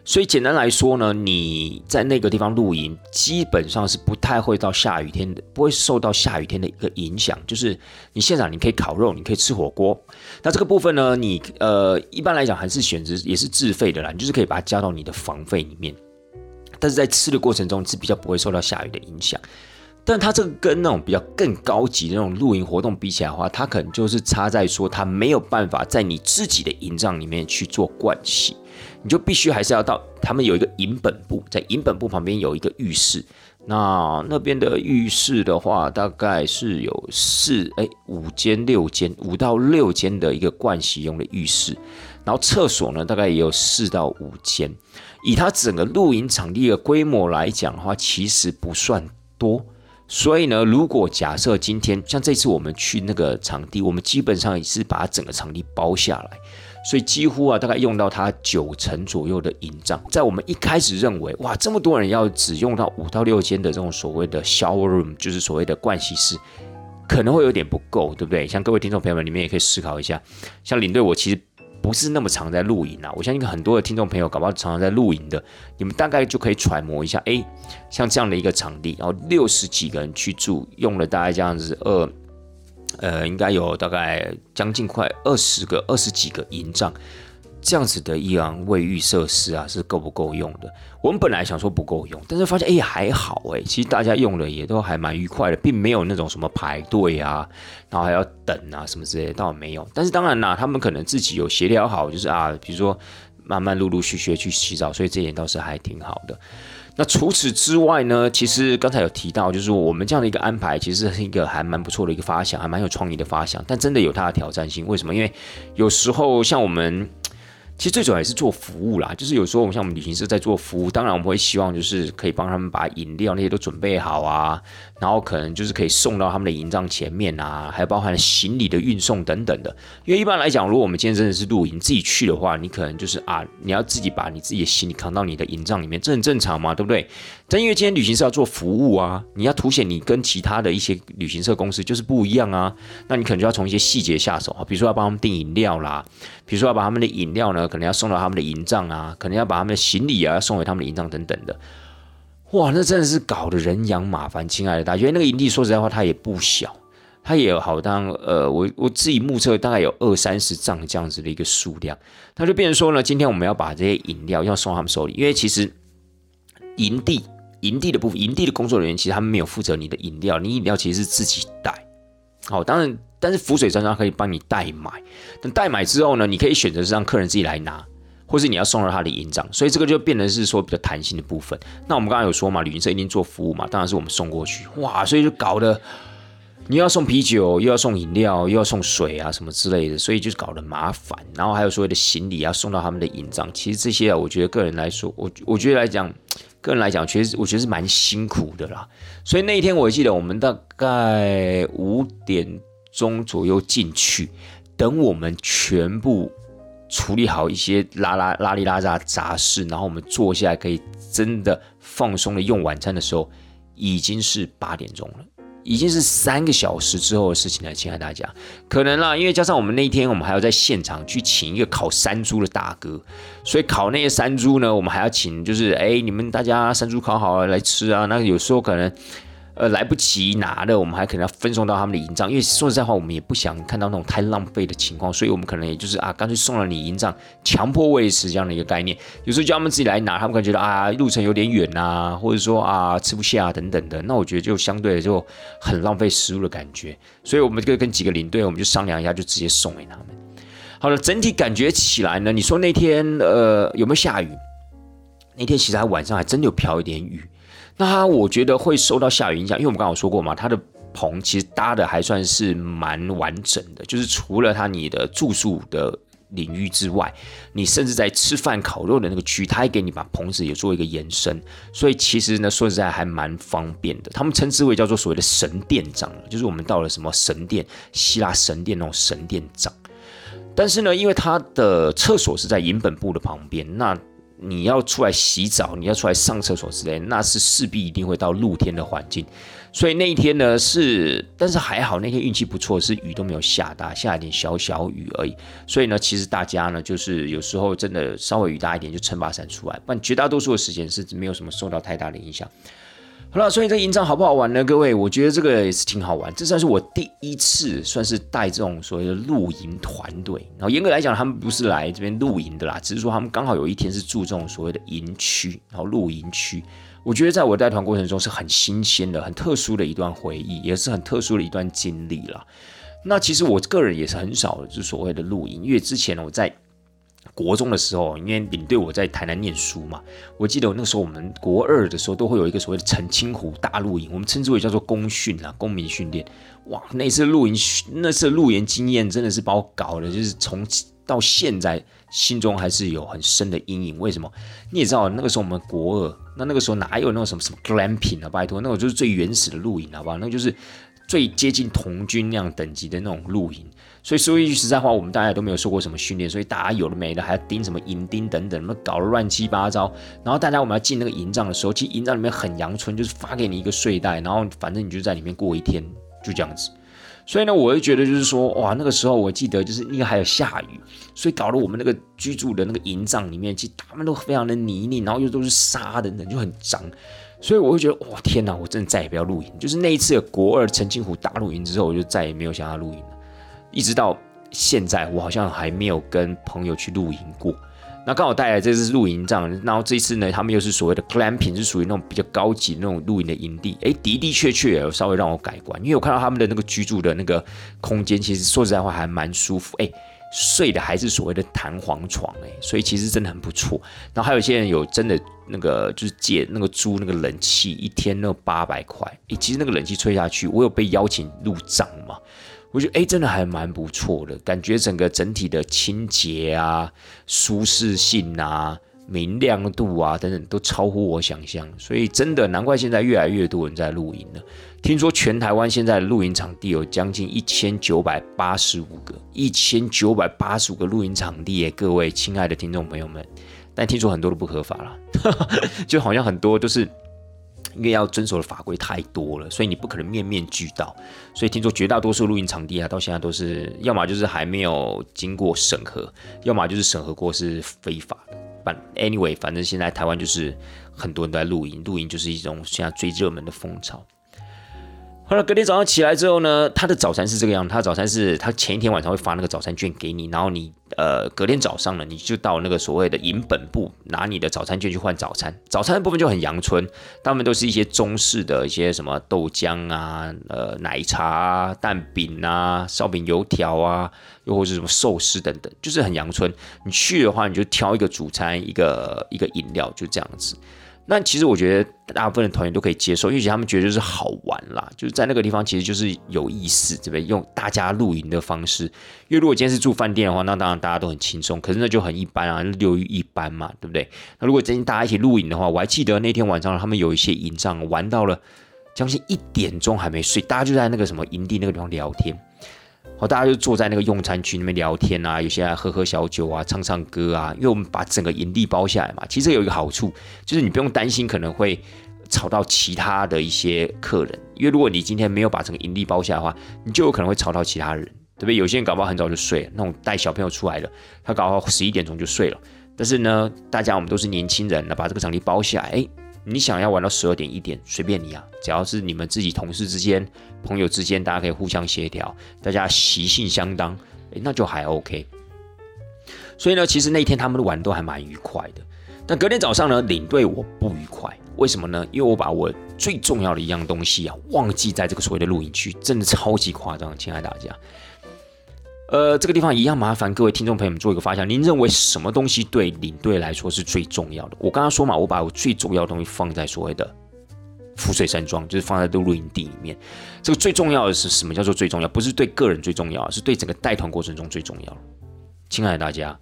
所以简单来说呢，你在那个地方露营，基本上是不太会到下雨天的，不会受到下雨天的一个影响。就是你现场你可以烤肉，你可以吃火锅。那这个部分呢，你呃一般来讲还是选择也是自费的啦，你就是可以把它加到你的房费里面。但是在吃的过程中是比较不会受到下雨的影响。但它这个跟那种比较更高级的那种露营活动比起来的话，它可能就是差在说它没有办法在你自己的营帐里面去做盥洗，你就必须还是要到他们有一个营本部，在营本部旁边有一个浴室，那那边的浴室的话，大概是有四哎五间六间五到六间的一个盥洗用的浴室，然后厕所呢大概也有四到五间，以它整个露营场地的规模来讲的话，其实不算多。所以呢，如果假设今天像这次我们去那个场地，我们基本上也是把整个场地包下来，所以几乎啊大概用到它九成左右的营帐。在我们一开始认为，哇，这么多人要只用到五到六间的这种所谓的 shower room，就是所谓的盥洗室，可能会有点不够，对不对？像各位听众朋友们，你们也可以思考一下。像领队，我其实。不是那么常在露营啊，我相信很多的听众朋友搞不好常常在露营的，你们大概就可以揣摩一下，哎，像这样的一个场地，然后六十几个人去住，用了大概这样子二，呃，应该有大概将近快二十个、二十几个营帐。这样子的一样卫浴设施啊，是够不够用的？我们本来想说不够用，但是发现哎还好哎，其实大家用的也都还蛮愉快的，并没有那种什么排队啊，然后还要等啊什么之类的，倒没有。但是当然啦，他们可能自己有协调好，就是啊，比如说慢慢陆陆续续去洗澡，所以这点倒是还挺好的。那除此之外呢，其实刚才有提到，就是我们这样的一个安排，其实是一个还蛮不错的一个发想，还蛮有创意的发想，但真的有它的挑战性。为什么？因为有时候像我们。其实最主要也是做服务啦，就是有时候我们像我们旅行社在做服务，当然我们会希望就是可以帮他们把饮料那些都准备好啊，然后可能就是可以送到他们的营帐前面啊，还包含行李的运送等等的。因为一般来讲，如果我们今天真的是露营自己去的话，你可能就是啊，你要自己把你自己的行李扛到你的营帐里面，这很正常嘛，对不对？但因为今天旅行社要做服务啊，你要凸显你跟其他的一些旅行社公司就是不一样啊，那你可能就要从一些细节下手啊，比如说要帮他们订饮料啦，比如说要把他们的饮料呢。可能要送到他们的营帐啊，可能要把他们的行李啊送回他们的营帐等等的，哇，那真的是搞得人仰马翻，亲爱的大家，因为那个营地说实在话，它也不小，它也有好当呃，我我自己目测大概有二三十帐这样子的一个数量，那就变成说呢，今天我们要把这些饮料要送他们手里，因为其实营地营地的部分，营地的工作人员其实他们没有负责你的饮料，你饮料其实是自己带，好，当然。但是浮水专家可以帮你代买，等代买之后呢，你可以选择是让客人自己来拿，或是你要送到他的营帐，所以这个就变成是说比较弹性的部分。那我们刚刚有说嘛，旅行社一定做服务嘛，当然是我们送过去，哇，所以就搞得你要送啤酒，又要送饮料，又要送水啊什么之类的，所以就搞得麻烦。然后还有所谓的行李要送到他们的营帐，其实这些啊，我觉得个人来说，我我觉得来讲，个人来讲，其实我觉得是蛮辛苦的啦。所以那一天我记得我们大概五点。钟左右进去，等我们全部处理好一些拉拉拉里拉杂杂事，然后我们坐下来可以真的放松的用晚餐的时候，已经是八点钟了，已经是三个小时之后的事情了，亲爱的大家，可能啦，因为加上我们那一天我们还要在现场去请一个烤山猪的大哥，所以烤那些山猪呢，我们还要请，就是哎，你们大家山猪烤好了来吃啊，那有时候可能。呃，来不及拿的，我们还可能要分送到他们的营帐，因为说实在话，我们也不想看到那种太浪费的情况，所以我们可能也就是啊，干脆送了你营帐，强迫喂食这样的一个概念。有时候叫他们自己来拿，他们可能觉得啊，路程有点远呐，或者说啊，吃不下啊等等的，那我觉得就相对的就很浪费食物的感觉。所以我们就跟几个领队，我们就商量一下，就直接送给他们。好了，整体感觉起来呢，你说那天呃有没有下雨？那天其实还晚上还真有飘一点雨。那我觉得会受到下雨影响，因为我们刚刚说过嘛，它的棚其实搭的还算是蛮完整的，就是除了它你的住宿的领域之外，你甚至在吃饭烤肉的那个区，它还给你把棚子也做一个延伸，所以其实呢，说实在还蛮方便的。他们称之为叫做所谓的神殿长，就是我们到了什么神殿，希腊神殿那种神殿长。但是呢，因为它的厕所是在营本部的旁边，那。你要出来洗澡，你要出来上厕所之类，那是势必一定会到露天的环境。所以那一天呢是，但是还好那天运气不错，是雨都没有下大，下一点小小雨而已。所以呢，其实大家呢就是有时候真的稍微雨大一点就撑把伞出来，不然绝大多数的时间是没有什么受到太大的影响。好了，所以这个营帐好不好玩呢？各位，我觉得这个也是挺好玩。这算是我第一次算是带这种所谓的露营团队。然后严格来讲，他们不是来这边露营的啦，只是说他们刚好有一天是住这种所谓的营区，然后露营区。我觉得在我带团过程中是很新鲜的、很特殊的一段回忆，也是很特殊的一段经历了。那其实我个人也是很少就所谓的露营，因为之前我在国中的时候，因为领队我在台南念书嘛，我记得我那个时候我们国二的时候都会有一个所谓的澄清湖大露营，我们称之为叫做公训啊，公民训练。哇，那次露营，那次露营经验真的是把我搞的，就是从到现在心中还是有很深的阴影。为什么？你也知道，那个时候我们国二，那那个时候哪有那种什么什么 glamping 啊？拜托，那种就是最原始的露营，好不好？那就是。最接近童军那样等级的那种露营，所以说一句实在话，我们大家都没有受过什么训练，所以大家有的没的还要钉什么银钉等等，那么搞得乱七八糟。然后大家我们要进那个营帐的时候，其实营帐里面很阳春，就是发给你一个睡袋，然后反正你就在里面过一天，就这样子。所以呢，我就觉得就是说，哇，那个时候我记得就是因为还有下雨，所以搞得我们那个居住的那个营帐里面，其实他们都非常的泥泞，然后又都是沙等等，就很脏。所以我会觉得，哇，天哪！我真的再也不要露营。就是那一次国二澄清湖大露营之后，我就再也没有想要露营了。一直到现在，我好像还没有跟朋友去露营过。那刚好带来这次露营帐，然后这次呢，他们又是所谓的 glamping，是属于那种比较高级那种露营的营地。哎，的的确确有稍微让我改观，因为我看到他们的那个居住的那个空间，其实说实在话还蛮舒服。哎。睡的还是所谓的弹簧床哎，所以其实真的很不错。然后还有一些人有真的那个就是借那个租那个冷气，一天那八百块哎，其实那个冷气吹下去，我有被邀请入帐嘛，我觉得哎真的还蛮不错的，感觉整个整体的清洁啊、舒适性啊。明亮度啊，等等都超乎我想象，所以真的难怪现在越来越多人在露营了。听说全台湾现在露营场地有将近一千九百八十五个，一千九百八十五个露营场地耶！各位亲爱的听众朋友们，但听说很多都不合法了，就好像很多都是因为要遵守的法规太多了，所以你不可能面面俱到。所以听说绝大多数露营场地啊，到现在都是要么就是还没有经过审核，要么就是审核过是非法的。反 Anyway，反正现在台湾就是很多人都在露营，露营就是一种现在最热门的风潮。后来隔天早上起来之后呢，他的早餐是这个样，他的早餐是他前一天晚上会发那个早餐券给你，然后你呃隔天早上呢，你就到那个所谓的营本部拿你的早餐券去换早餐。早餐的部分就很阳春，他们都是一些中式的一些什么豆浆啊、呃奶茶、啊、蛋饼啊、烧饼、油条啊，又或是什么寿司等等，就是很阳春。你去的话，你就挑一个主餐，一个一个饮料，就这样子。那其实我觉得大部分的团员都可以接受，因为他们觉得就是好玩啦，就是在那个地方其实就是有意思，对不对？用大家露营的方式，因为如果今天是住饭店的话，那当然大家都很轻松，可是那就很一般啊，流于一般嘛，对不对？那如果今天大家一起露营的话，我还记得那天晚上他们有一些营帐玩到了将近一点钟还没睡，大家就在那个什么营地那个地方聊天。好，大家就坐在那个用餐区那边聊天啊，有些人喝喝小酒啊，唱唱歌啊。因为我们把整个营地包下来嘛，其实有一个好处，就是你不用担心可能会吵到其他的一些客人。因为如果你今天没有把整个营地包下的话，你就有可能会吵到其他人，对不对？有些人搞不好很早就睡，那种带小朋友出来的，他搞不好十一点钟就睡了。但是呢，大家我们都是年轻人，那把这个场地包下来，哎。你想要玩到十二点一点，随便你啊，只要是你们自己同事之间、朋友之间，大家可以互相协调，大家习性相当，诶，那就还 OK。所以呢，其实那一天他们玩都还蛮愉快的。但隔天早上呢，领队我不愉快，为什么呢？因为我把我最重要的一样东西啊，忘记在这个所谓的露营区，真的超级夸张，亲爱大家。呃，这个地方一样麻烦各位听众朋友们做一个发想，您认为什么东西对领队来说是最重要的？我刚刚说嘛，我把我最重要的东西放在所谓的浮水山庄，就是放在这露营地里面。这个最重要的是什么叫做最重要？不是对个人最重要，是对整个带团过程中最重要。亲爱的大家，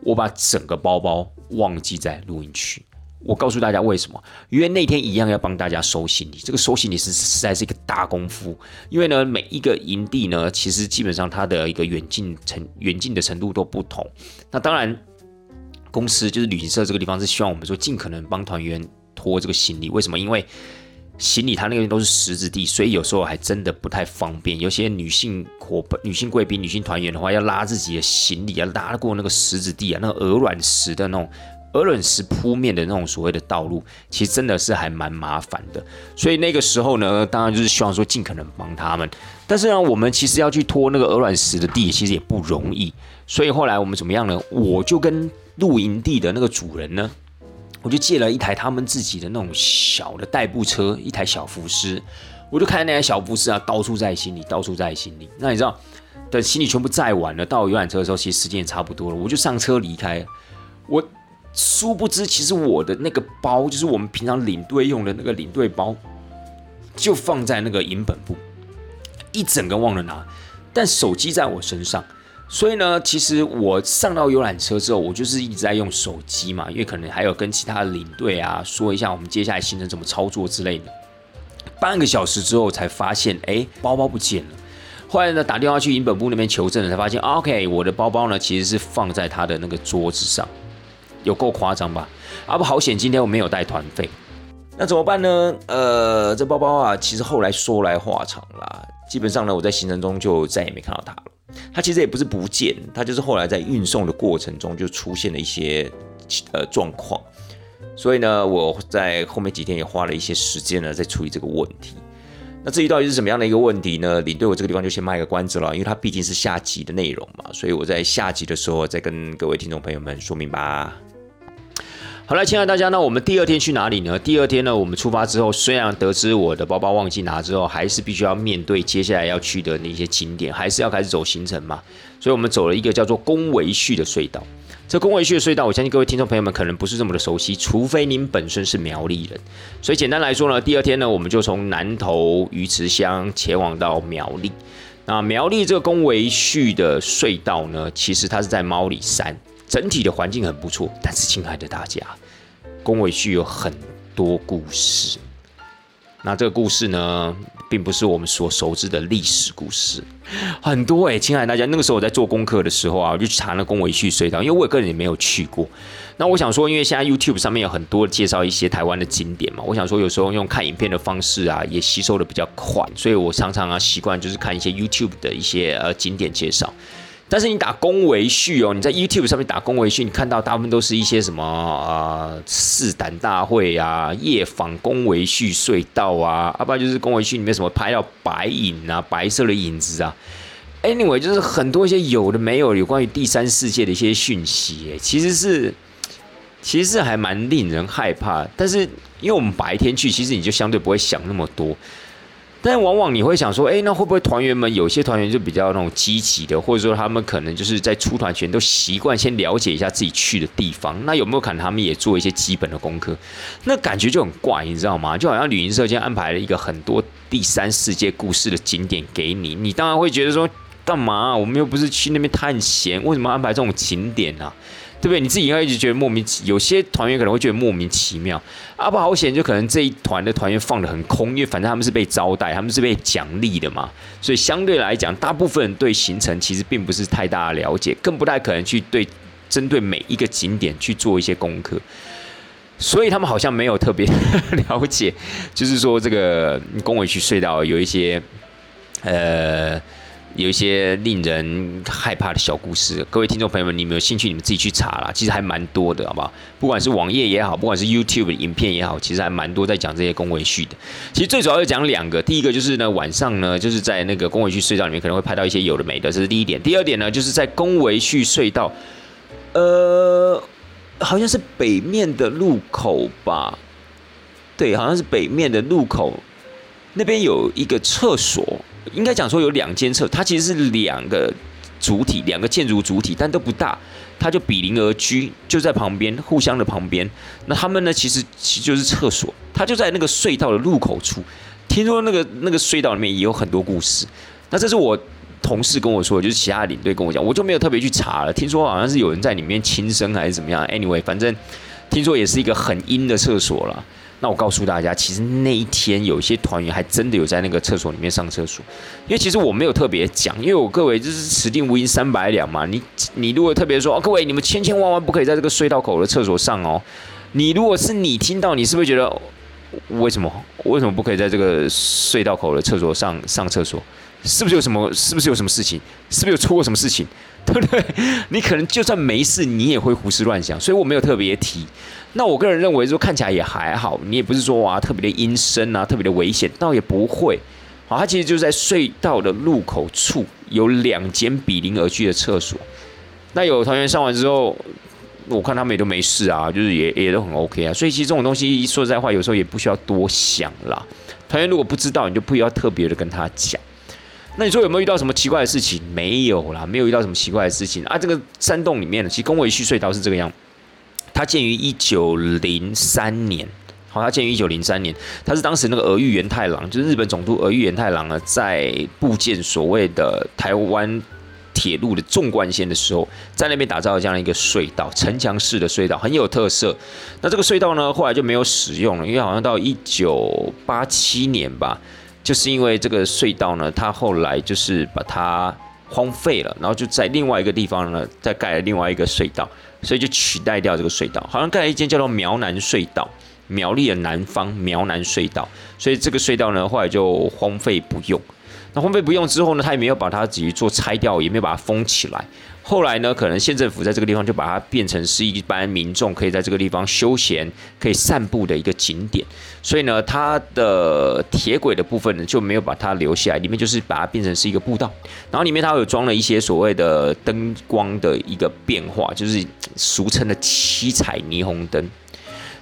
我把整个包包忘记在露营区。我告诉大家为什么？因为那天一样要帮大家收行李，这个收行李是实在是一个大功夫。因为呢，每一个营地呢，其实基本上它的一个远近程远近的程度都不同。那当然，公司就是旅行社这个地方是希望我们说尽可能帮团员拖这个行李。为什么？因为行李它那边都是石子地，所以有时候还真的不太方便。有些女性伙伴、女性贵宾、女性团员的话，要拉自己的行李，要拉过那个石子地啊，那个鹅卵石的那种。鹅卵石铺面的那种所谓的道路，其实真的是还蛮麻烦的。所以那个时候呢，当然就是希望说尽可能帮他们。但是呢，我们其实要去拖那个鹅卵石的地，其实也不容易。所以后来我们怎么样呢？我就跟露营地的那个主人呢，我就借了一台他们自己的那种小的代步车，一台小福斯，我就看那台小福斯啊，到处在行李，到处在行李。那你知道，等行李全部载完了，到游览车的时候，其实时间也差不多了，我就上车离开。我殊不知，其实我的那个包，就是我们平常领队用的那个领队包，就放在那个营本部，一整个忘了拿。但手机在我身上。所以呢，其实我上到游览车之后，我就是一直在用手机嘛，因为可能还有跟其他的领队啊说一下我们接下来行程怎么操作之类的。半个小时之后才发现，哎，包包不见了。后来呢，打电话去营本部那边求证，才发现，OK，我的包包呢其实是放在他的那个桌子上，有够夸张吧？啊不，好险，今天我没有带团费，那怎么办呢？呃，这包包啊，其实后来说来话长啦，基本上呢，我在行程中就再也没看到它了。它其实也不是不见，它就是后来在运送的过程中就出现了一些呃状况，所以呢，我在后面几天也花了一些时间呢在处理这个问题。那至于到底是什么样的一个问题呢？领队我这个地方就先卖个关子了，因为它毕竟是下集的内容嘛，所以我在下集的时候再跟各位听众朋友们说明吧。好了，亲爱的大家，那我们第二天去哪里呢？第二天呢，我们出发之后，虽然得知我的包包忘记拿之后，还是必须要面对接下来要去的那些景点，还是要开始走行程嘛。所以，我们走了一个叫做宫维序的隧道。这宫维序的隧道，我相信各位听众朋友们可能不是这么的熟悉，除非您本身是苗栗人。所以，简单来说呢，第二天呢，我们就从南投鱼池乡前往到苗栗。那苗栗这个宫维序的隧道呢，其实它是在猫里山。整体的环境很不错，但是亲爱的大家，宫尾旭有很多故事。那这个故事呢，并不是我们所熟知的历史故事，很多哎，亲爱的大家，那个时候我在做功课的时候啊，我就查了宫尾旭隧道，因为我个人也没有去过。那我想说，因为现在 YouTube 上面有很多介绍一些台湾的景点嘛，我想说有时候用看影片的方式啊，也吸收的比较快，所以我常常啊习惯就是看一些 YouTube 的一些呃景点介绍。但是你打宫维序哦，你在 YouTube 上面打宫维序，你看到大部分都是一些什么啊，试胆大会啊，夜访宫维序隧道啊，要不就是宫维序里面什么拍到白影啊，白色的影子啊。Anyway，就是很多一些有的没有有关于第三世界的一些讯息，其实是其实是还蛮令人害怕。但是因为我们白天去，其实你就相对不会想那么多。但往往你会想说，哎，那会不会团员们有些团员就比较那种积极的，或者说他们可能就是在出团前都习惯先了解一下自己去的地方，那有没有可能他们也做一些基本的功课？那感觉就很怪，你知道吗？就好像旅行社今天安排了一个很多第三世界故事的景点给你，你当然会觉得说，干嘛？我们又不是去那边探险，为什么安排这种景点呢？对不对？你自己应该一直觉得莫名其有些团员可能会觉得莫名其妙。阿不好险，就可能这一团的团员放的很空，因为反正他们是被招待，他们是被奖励的嘛，所以相对来讲，大部分人对行程其实并不是太大的了解，更不太可能去对针对每一个景点去做一些功课，所以他们好像没有特别 了解，就是说这个公委区隧道有一些呃。有一些令人害怕的小故事，各位听众朋友们，你们有兴趣，你们自己去查啦。其实还蛮多的，好不好？不管是网页也好，不管是 YouTube 影片也好，其实还蛮多在讲这些公维序的。其实最主要是讲两个，第一个就是呢，晚上呢，就是在那个公维序隧道里面可能会拍到一些有的没的，这是第一点。第二点呢，就是在公维序隧道，呃，好像是北面的路口吧？对，好像是北面的路口，那边有一个厕所。应该讲说有两间厕，它其实是两个主体，两个建筑主体，但都不大，它就比邻而居，就在旁边，互相的旁边。那他们呢，其实其实就是厕所，它就在那个隧道的入口处。听说那个那个隧道里面也有很多故事。那这是我同事跟我说，就是其他领队跟我讲，我就没有特别去查了。听说好像是有人在里面轻生还是怎么样？Anyway，反正听说也是一个很阴的厕所了。那我告诉大家，其实那一天有一些团员还真的有在那个厕所里面上厕所，因为其实我没有特别讲，因为我各位就是此定无银三百两嘛。你你如果特别说，哦，各位你们千千万万不可以在这个隧道口的厕所上哦。你如果是你听到，你是不是觉得为什么为什么不可以在这个隧道口的厕所上上厕所？是不是有什么？是不是有什么事情？是不是有出过什么事情？对不对？你可能就算没事，你也会胡思乱想，所以我没有特别提。那我个人认为说看起来也还好，你也不是说哇特别的阴森啊，特别的危险，倒也不会。好，它其实就在隧道的入口处有两间比邻而居的厕所。那有团员上完之后，我看他们也都没事啊，就是也也都很 OK 啊。所以其实这种东西说实在话，有时候也不需要多想啦。团员如果不知道，你就不要特别的跟他讲。那你说有没有遇到什么奇怪的事情？没有啦，没有遇到什么奇怪的事情啊。这个山洞里面呢，其实公维旭隧道是这个样，它建于一九零三年。好，它建于一九零三年，它是当时那个俄玉元太郎，就是日本总督俄玉元太郎呢，在部建所谓的台湾铁路的纵贯线的时候，在那边打造了这样一个隧道，城墙式的隧道，很有特色。那这个隧道呢，后来就没有使用了，因为好像到一九八七年吧。就是因为这个隧道呢，它后来就是把它荒废了，然后就在另外一个地方呢，再盖了另外一个隧道，所以就取代掉这个隧道，好像盖了一间叫做苗南隧道，苗栗的南方苗南隧道，所以这个隧道呢，后来就荒废不用。那荒废不用之后呢，他也没有把它自己做拆掉，也没有把它封起来。后来呢，可能县政府在这个地方就把它变成是一般民众可以在这个地方休闲、可以散步的一个景点，所以呢，它的铁轨的部分呢就没有把它留下来，里面就是把它变成是一个步道，然后里面它有装了一些所谓的灯光的一个变化，就是俗称的七彩霓虹灯。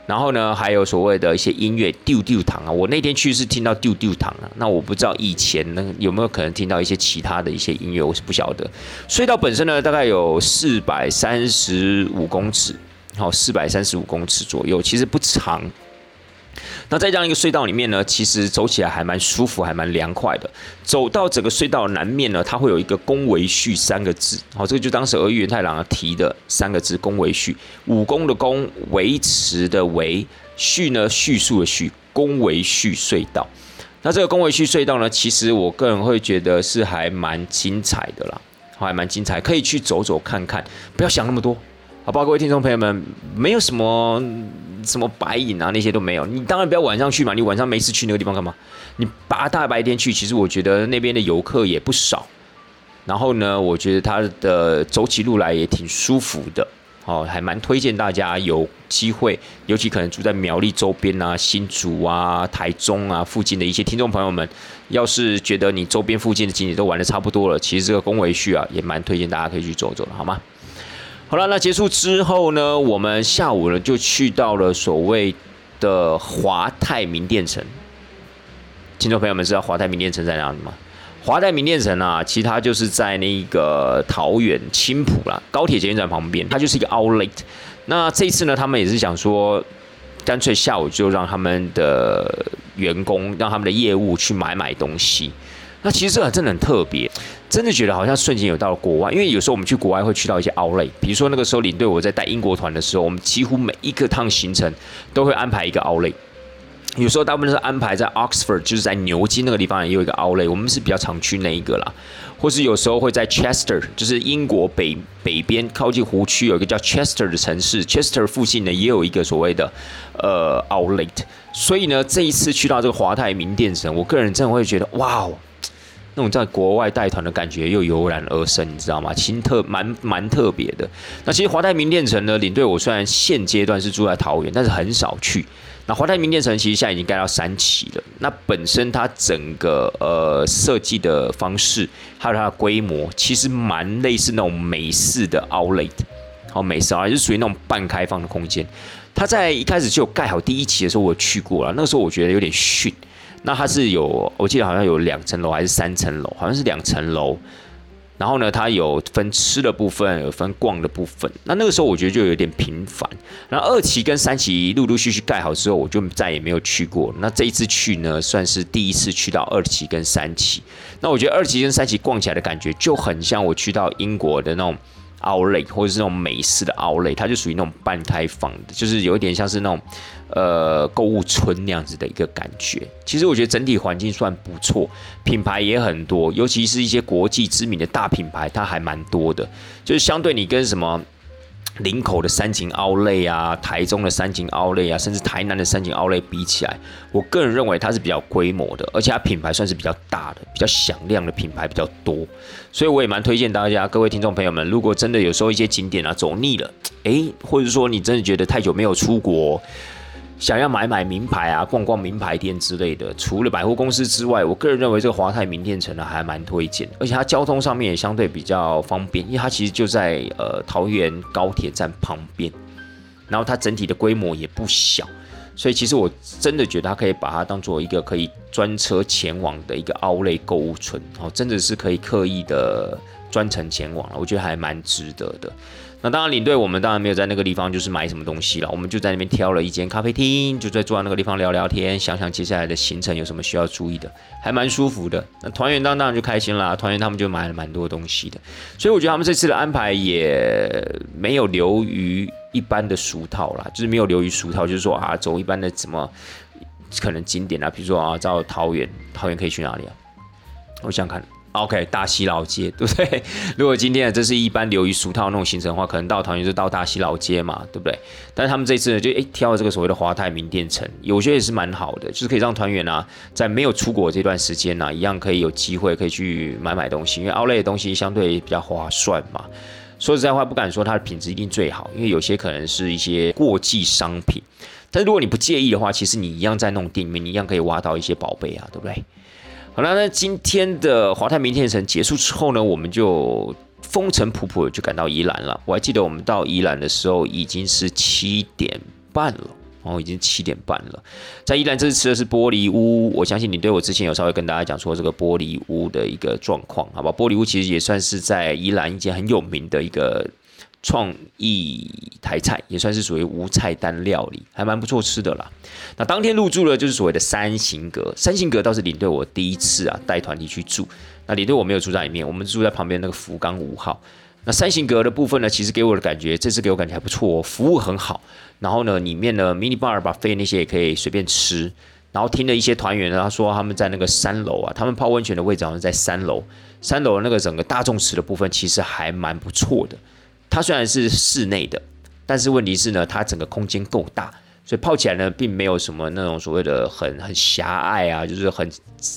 然后呢，还有所谓的一些音乐，丢丢糖啊。我那天去是听到丢丢糖啊。那我不知道以前呢有没有可能听到一些其他的一些音乐，我是不晓得。隧道本身呢，大概有四百三十五公尺，好，四百三十五公尺左右，其实不长。那在这样一个隧道里面呢，其实走起来还蛮舒服，还蛮凉快的。走到整个隧道南面呢，它会有一个“宫维序”三个字，好，这个就当时俄语元太郎提的三个字“宫维序”，武功的功，维持的维，序呢叙述的序，宫维序隧道。那这个宫维序隧道呢，其实我个人会觉得是还蛮精彩的啦，还蛮精彩，可以去走走看看，不要想那么多。好，吧，各位听众朋友们，没有什么什么白影啊，那些都没有。你当然不要晚上去嘛，你晚上没事去那个地方干嘛？你八大白天去，其实我觉得那边的游客也不少。然后呢，我觉得它的走起路来也挺舒服的。哦，还蛮推荐大家有机会，尤其可能住在苗栗周边啊、新竹啊、台中啊附近的一些听众朋友们，要是觉得你周边附近的景点都玩的差不多了，其实这个宫维序啊，也蛮推荐大家可以去走走的，好吗？好了，那结束之后呢，我们下午呢就去到了所谓的华泰名店城。听众朋友们知道华泰名店城在哪里吗？华泰名店城啊，其实它就是在那个桃园青浦啦，高铁捷运站旁边，它就是一个 Outlet。那这次呢，他们也是想说，干脆下午就让他们的员工，让他们的业务去买买东西。那其实这个真的很特别，真的觉得好像瞬间有到了国外。因为有时候我们去国外会去到一些 Outlet，比如说那个时候领队我在带英国团的时候，我们几乎每一个趟行程都会安排一个 Outlet。有时候大部分是安排在 Oxford，就是在牛津那个地方也有一个 Outlet，我们是比较常去那一个啦。或是有时候会在 Chester，就是英国北北边靠近湖区有一个叫 Chester 的城市，Chester 附近呢也有一个所谓的呃 Outlet。所以呢，这一次去到这个华泰名店城，我个人真的会觉得哇哦。那种在国外带团的感觉又油然而生，你知道吗？其实特蛮蛮特别的。那其实华泰名店城呢，领队我虽然现阶段是住在桃园，但是很少去。那华泰名店城其实现在已经盖到三期了。那本身它整个呃设计的方式，还有它的规模，其实蛮类似那种美式的 Outlet，好美式啊，就属于那种半开放的空间。它在一开始就盖好第一期的时候，我去过了，那个时候我觉得有点逊。那它是有，我记得好像有两层楼还是三层楼，好像是两层楼。然后呢，它有分吃的部分，有分逛的部分。那那个时候我觉得就有点频繁。然后二期跟三期陆陆续续盖好之后，我就再也没有去过。那这一次去呢，算是第一次去到二期跟三期。那我觉得二期跟三期逛起来的感觉就很像我去到英国的那种。奥莱或者是那种美式的奥莱它就属于那种半开放的，就是有一点像是那种呃购物村那样子的一个感觉。其实我觉得整体环境算不错，品牌也很多，尤其是一些国际知名的大品牌，它还蛮多的。就是相对你跟什么。林口的三井奥莱啊，台中的三井奥莱啊，甚至台南的三井奥莱比起来，我个人认为它是比较规模的，而且它品牌算是比较大的、比较响亮的品牌比较多，所以我也蛮推荐大家各位听众朋友们，如果真的有时候一些景点啊走腻了，诶，或者说你真的觉得太久没有出国，想要买买名牌啊，逛逛名牌店之类的，除了百货公司之外，我个人认为这个华泰名店城呢还蛮推荐，而且它交通上面也相对比较方便，因为它其实就在呃桃园高铁站旁边，然后它整体的规模也不小，所以其实我真的觉得它可以把它当做一个可以专车前往的一个奥类购物村，哦，真的是可以刻意的专程前往了，我觉得还蛮值得的。那当然，领队我们当然没有在那个地方就是买什么东西了，我们就在那边挑了一间咖啡厅，就在坐在那个地方聊聊天，想想接下来的行程有什么需要注意的，还蛮舒服的。那团员当当然就开心啦，团员他们就买了蛮多东西的，所以我觉得他们这次的安排也没有流于一般的俗套啦，就是没有流于俗套，就是说啊，走一般的怎么可能景点啊，比如说啊，到桃园，桃园可以去哪里啊？我想看。OK，大溪老街，对不对？如果今天这是一般流于俗套那种行程的话，可能到桃园就到大溪老街嘛，对不对？但是他们这次呢，就诶挑了这个所谓的华泰名店城，我觉得也是蛮好的，就是可以让团员啊，在没有出国这段时间呢，一样可以有机会可以去买买东西，因为奥莱的东西相对比较划算嘛。说实在话，不敢说它的品质一定最好，因为有些可能是一些过季商品。但是如果你不介意的话，其实你一样在那种店面，你一样可以挖到一些宝贝啊，对不对？好了，那今天的华泰明天城结束之后呢，我们就风尘仆仆就赶到宜兰了。我还记得我们到宜兰的时候已经是七点半了，哦，已经七点半了。在宜兰这次吃的是玻璃屋，我相信你对我之前有稍微跟大家讲说这个玻璃屋的一个状况，好吧？玻璃屋其实也算是在宜兰一间很有名的一个。创意台菜也算是属于无菜单料理，还蛮不错吃的啦。那当天入住了就是所谓的三星阁，三星阁倒是领队我第一次啊带团体去住。那领队我没有住在里面，我们住在旁边那个福冈五号。那三星阁的部分呢，其实给我的感觉，这次给我感觉还不错，服务很好。然后呢，里面呢 mini bar 把费那些也可以随便吃。然后听了一些团员呢，他说他们在那个三楼啊，他们泡温泉的位置好像在三楼，三楼那个整个大众池的部分其实还蛮不错的。它虽然是室内的，但是问题是呢，它整个空间够大，所以泡起来呢，并没有什么那种所谓的很很狭隘啊，就是很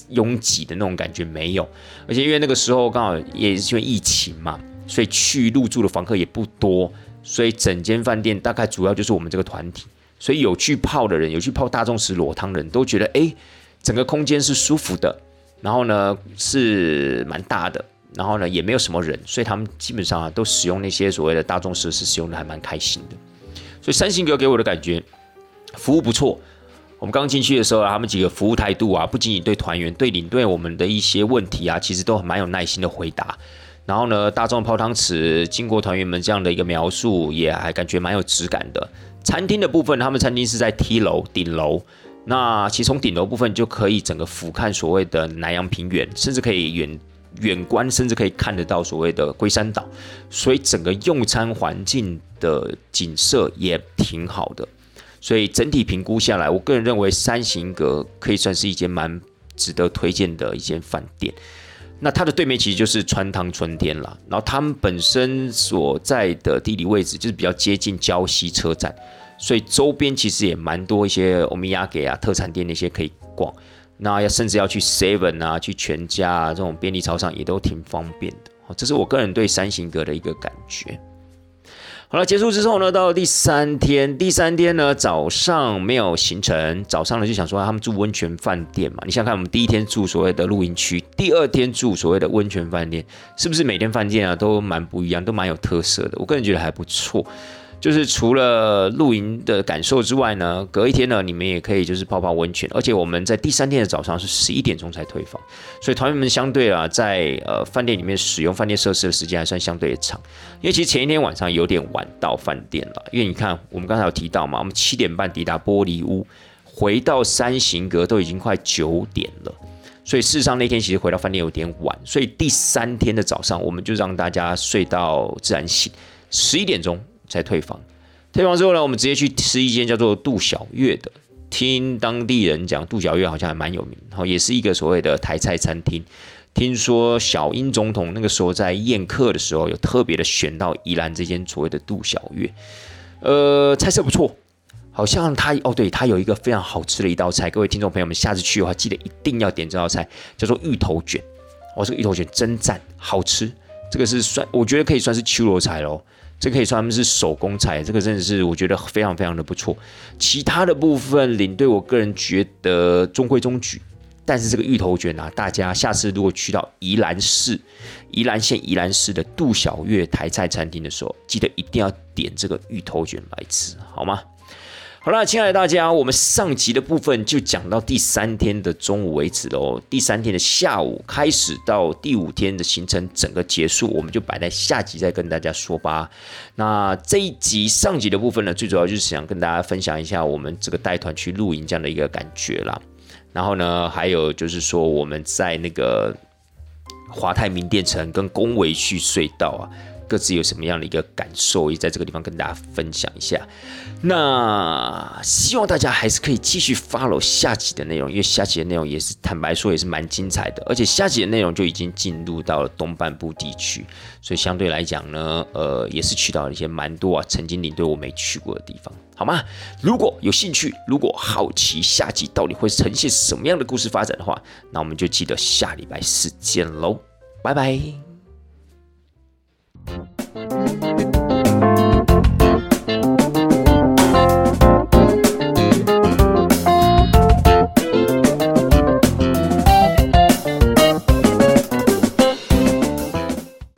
拥挤的那种感觉没有。而且因为那个时候刚好也是因为疫情嘛，所以去入住的房客也不多，所以整间饭店大概主要就是我们这个团体。所以有去泡的人，有去泡大众池裸汤的人都觉得，哎，整个空间是舒服的，然后呢是蛮大的。然后呢，也没有什么人，所以他们基本上啊，都使用那些所谓的大众设施，使用的还蛮开心的。所以三星阁给我的感觉，服务不错。我们刚进去的时候啊，他们几个服务态度啊，不仅仅对团员、对领队我们的一些问题啊，其实都蛮有耐心的回答。然后呢，大众泡汤池，经过团员们这样的一个描述，也还感觉蛮有质感的。餐厅的部分，他们餐厅是在梯楼顶楼，那其实从顶楼部分就可以整个俯瞰所谓的南洋平原，甚至可以远。远观甚至可以看得到所谓的龟山岛，所以整个用餐环境的景色也挺好的。所以整体评估下来，我个人认为三行阁可以算是一间蛮值得推荐的一间饭店。那它的对面其实就是川汤春天啦，然后他们本身所在的地理位置就是比较接近礁溪车站，所以周边其实也蛮多一些欧米亚给啊特产店那些可以逛。那要甚至要去 Seven 啊，去全家啊，这种便利超商也都挺方便的。这是我个人对三型阁的一个感觉。好了，结束之后呢，到了第三天，第三天呢早上没有行程，早上呢就想说他们住温泉饭店嘛。你想看我们第一天住所谓的露营区，第二天住所谓的温泉饭店，是不是每天饭店啊都蛮不一样，都蛮有特色的？我个人觉得还不错。就是除了露营的感受之外呢，隔一天呢，你们也可以就是泡泡温泉，而且我们在第三天的早上是十一点钟才退房，所以团员们相对啊，在呃饭店里面使用饭店设施的时间还算相对的长，因为其实前一天晚上有点晚到饭店了，因为你看我们刚才有提到嘛，我们七点半抵达玻璃屋，回到三行阁都已经快九点了，所以事实上那天其实回到饭店有点晚，所以第三天的早上我们就让大家睡到自然醒，十一点钟。才退房，退房之后呢，我们直接去吃一间叫做杜小月的。听当地人讲，杜小月好像还蛮有名，然后也是一个所谓的台菜餐厅。听说小英总统那个时候在宴客的时候，有特别的选到宜兰这间所谓的杜小月。呃，菜色不错，好像他哦，对他有一个非常好吃的一道菜。各位听众朋友们，下次去的话，记得一定要点这道菜，叫做芋头卷。哦，这个芋头卷真赞，好吃。这个是算，我觉得可以算是秋罗菜喽。这可以说他们是手工菜，这个真的是我觉得非常非常的不错。其他的部分领队，我个人觉得中规中矩。但是这个芋头卷啊，大家下次如果去到宜兰市、宜兰县宜兰市的杜小月台菜餐厅的时候，记得一定要点这个芋头卷来吃，好吗？好了，亲爱的大家，我们上集的部分就讲到第三天的中午为止喽。第三天的下午开始到第五天的行程整个结束，我们就摆在下集再跟大家说吧。那这一集上集的部分呢，最主要就是想跟大家分享一下我们这个带团去露营这样的一个感觉啦。然后呢，还有就是说我们在那个华泰名店城跟宫维旭隧道啊。各自有什么样的一个感受，也在这个地方跟大家分享一下。那希望大家还是可以继续 follow 下集的内容，因为下集的内容也是坦白说也是蛮精彩的，而且下集的内容就已经进入到了东半部地区，所以相对来讲呢，呃，也是去到了一些蛮多啊曾经领队我没去过的地方，好吗？如果有兴趣，如果好奇下集到底会呈现什么样的故事发展的话，那我们就记得下礼拜四见喽，拜拜。thank you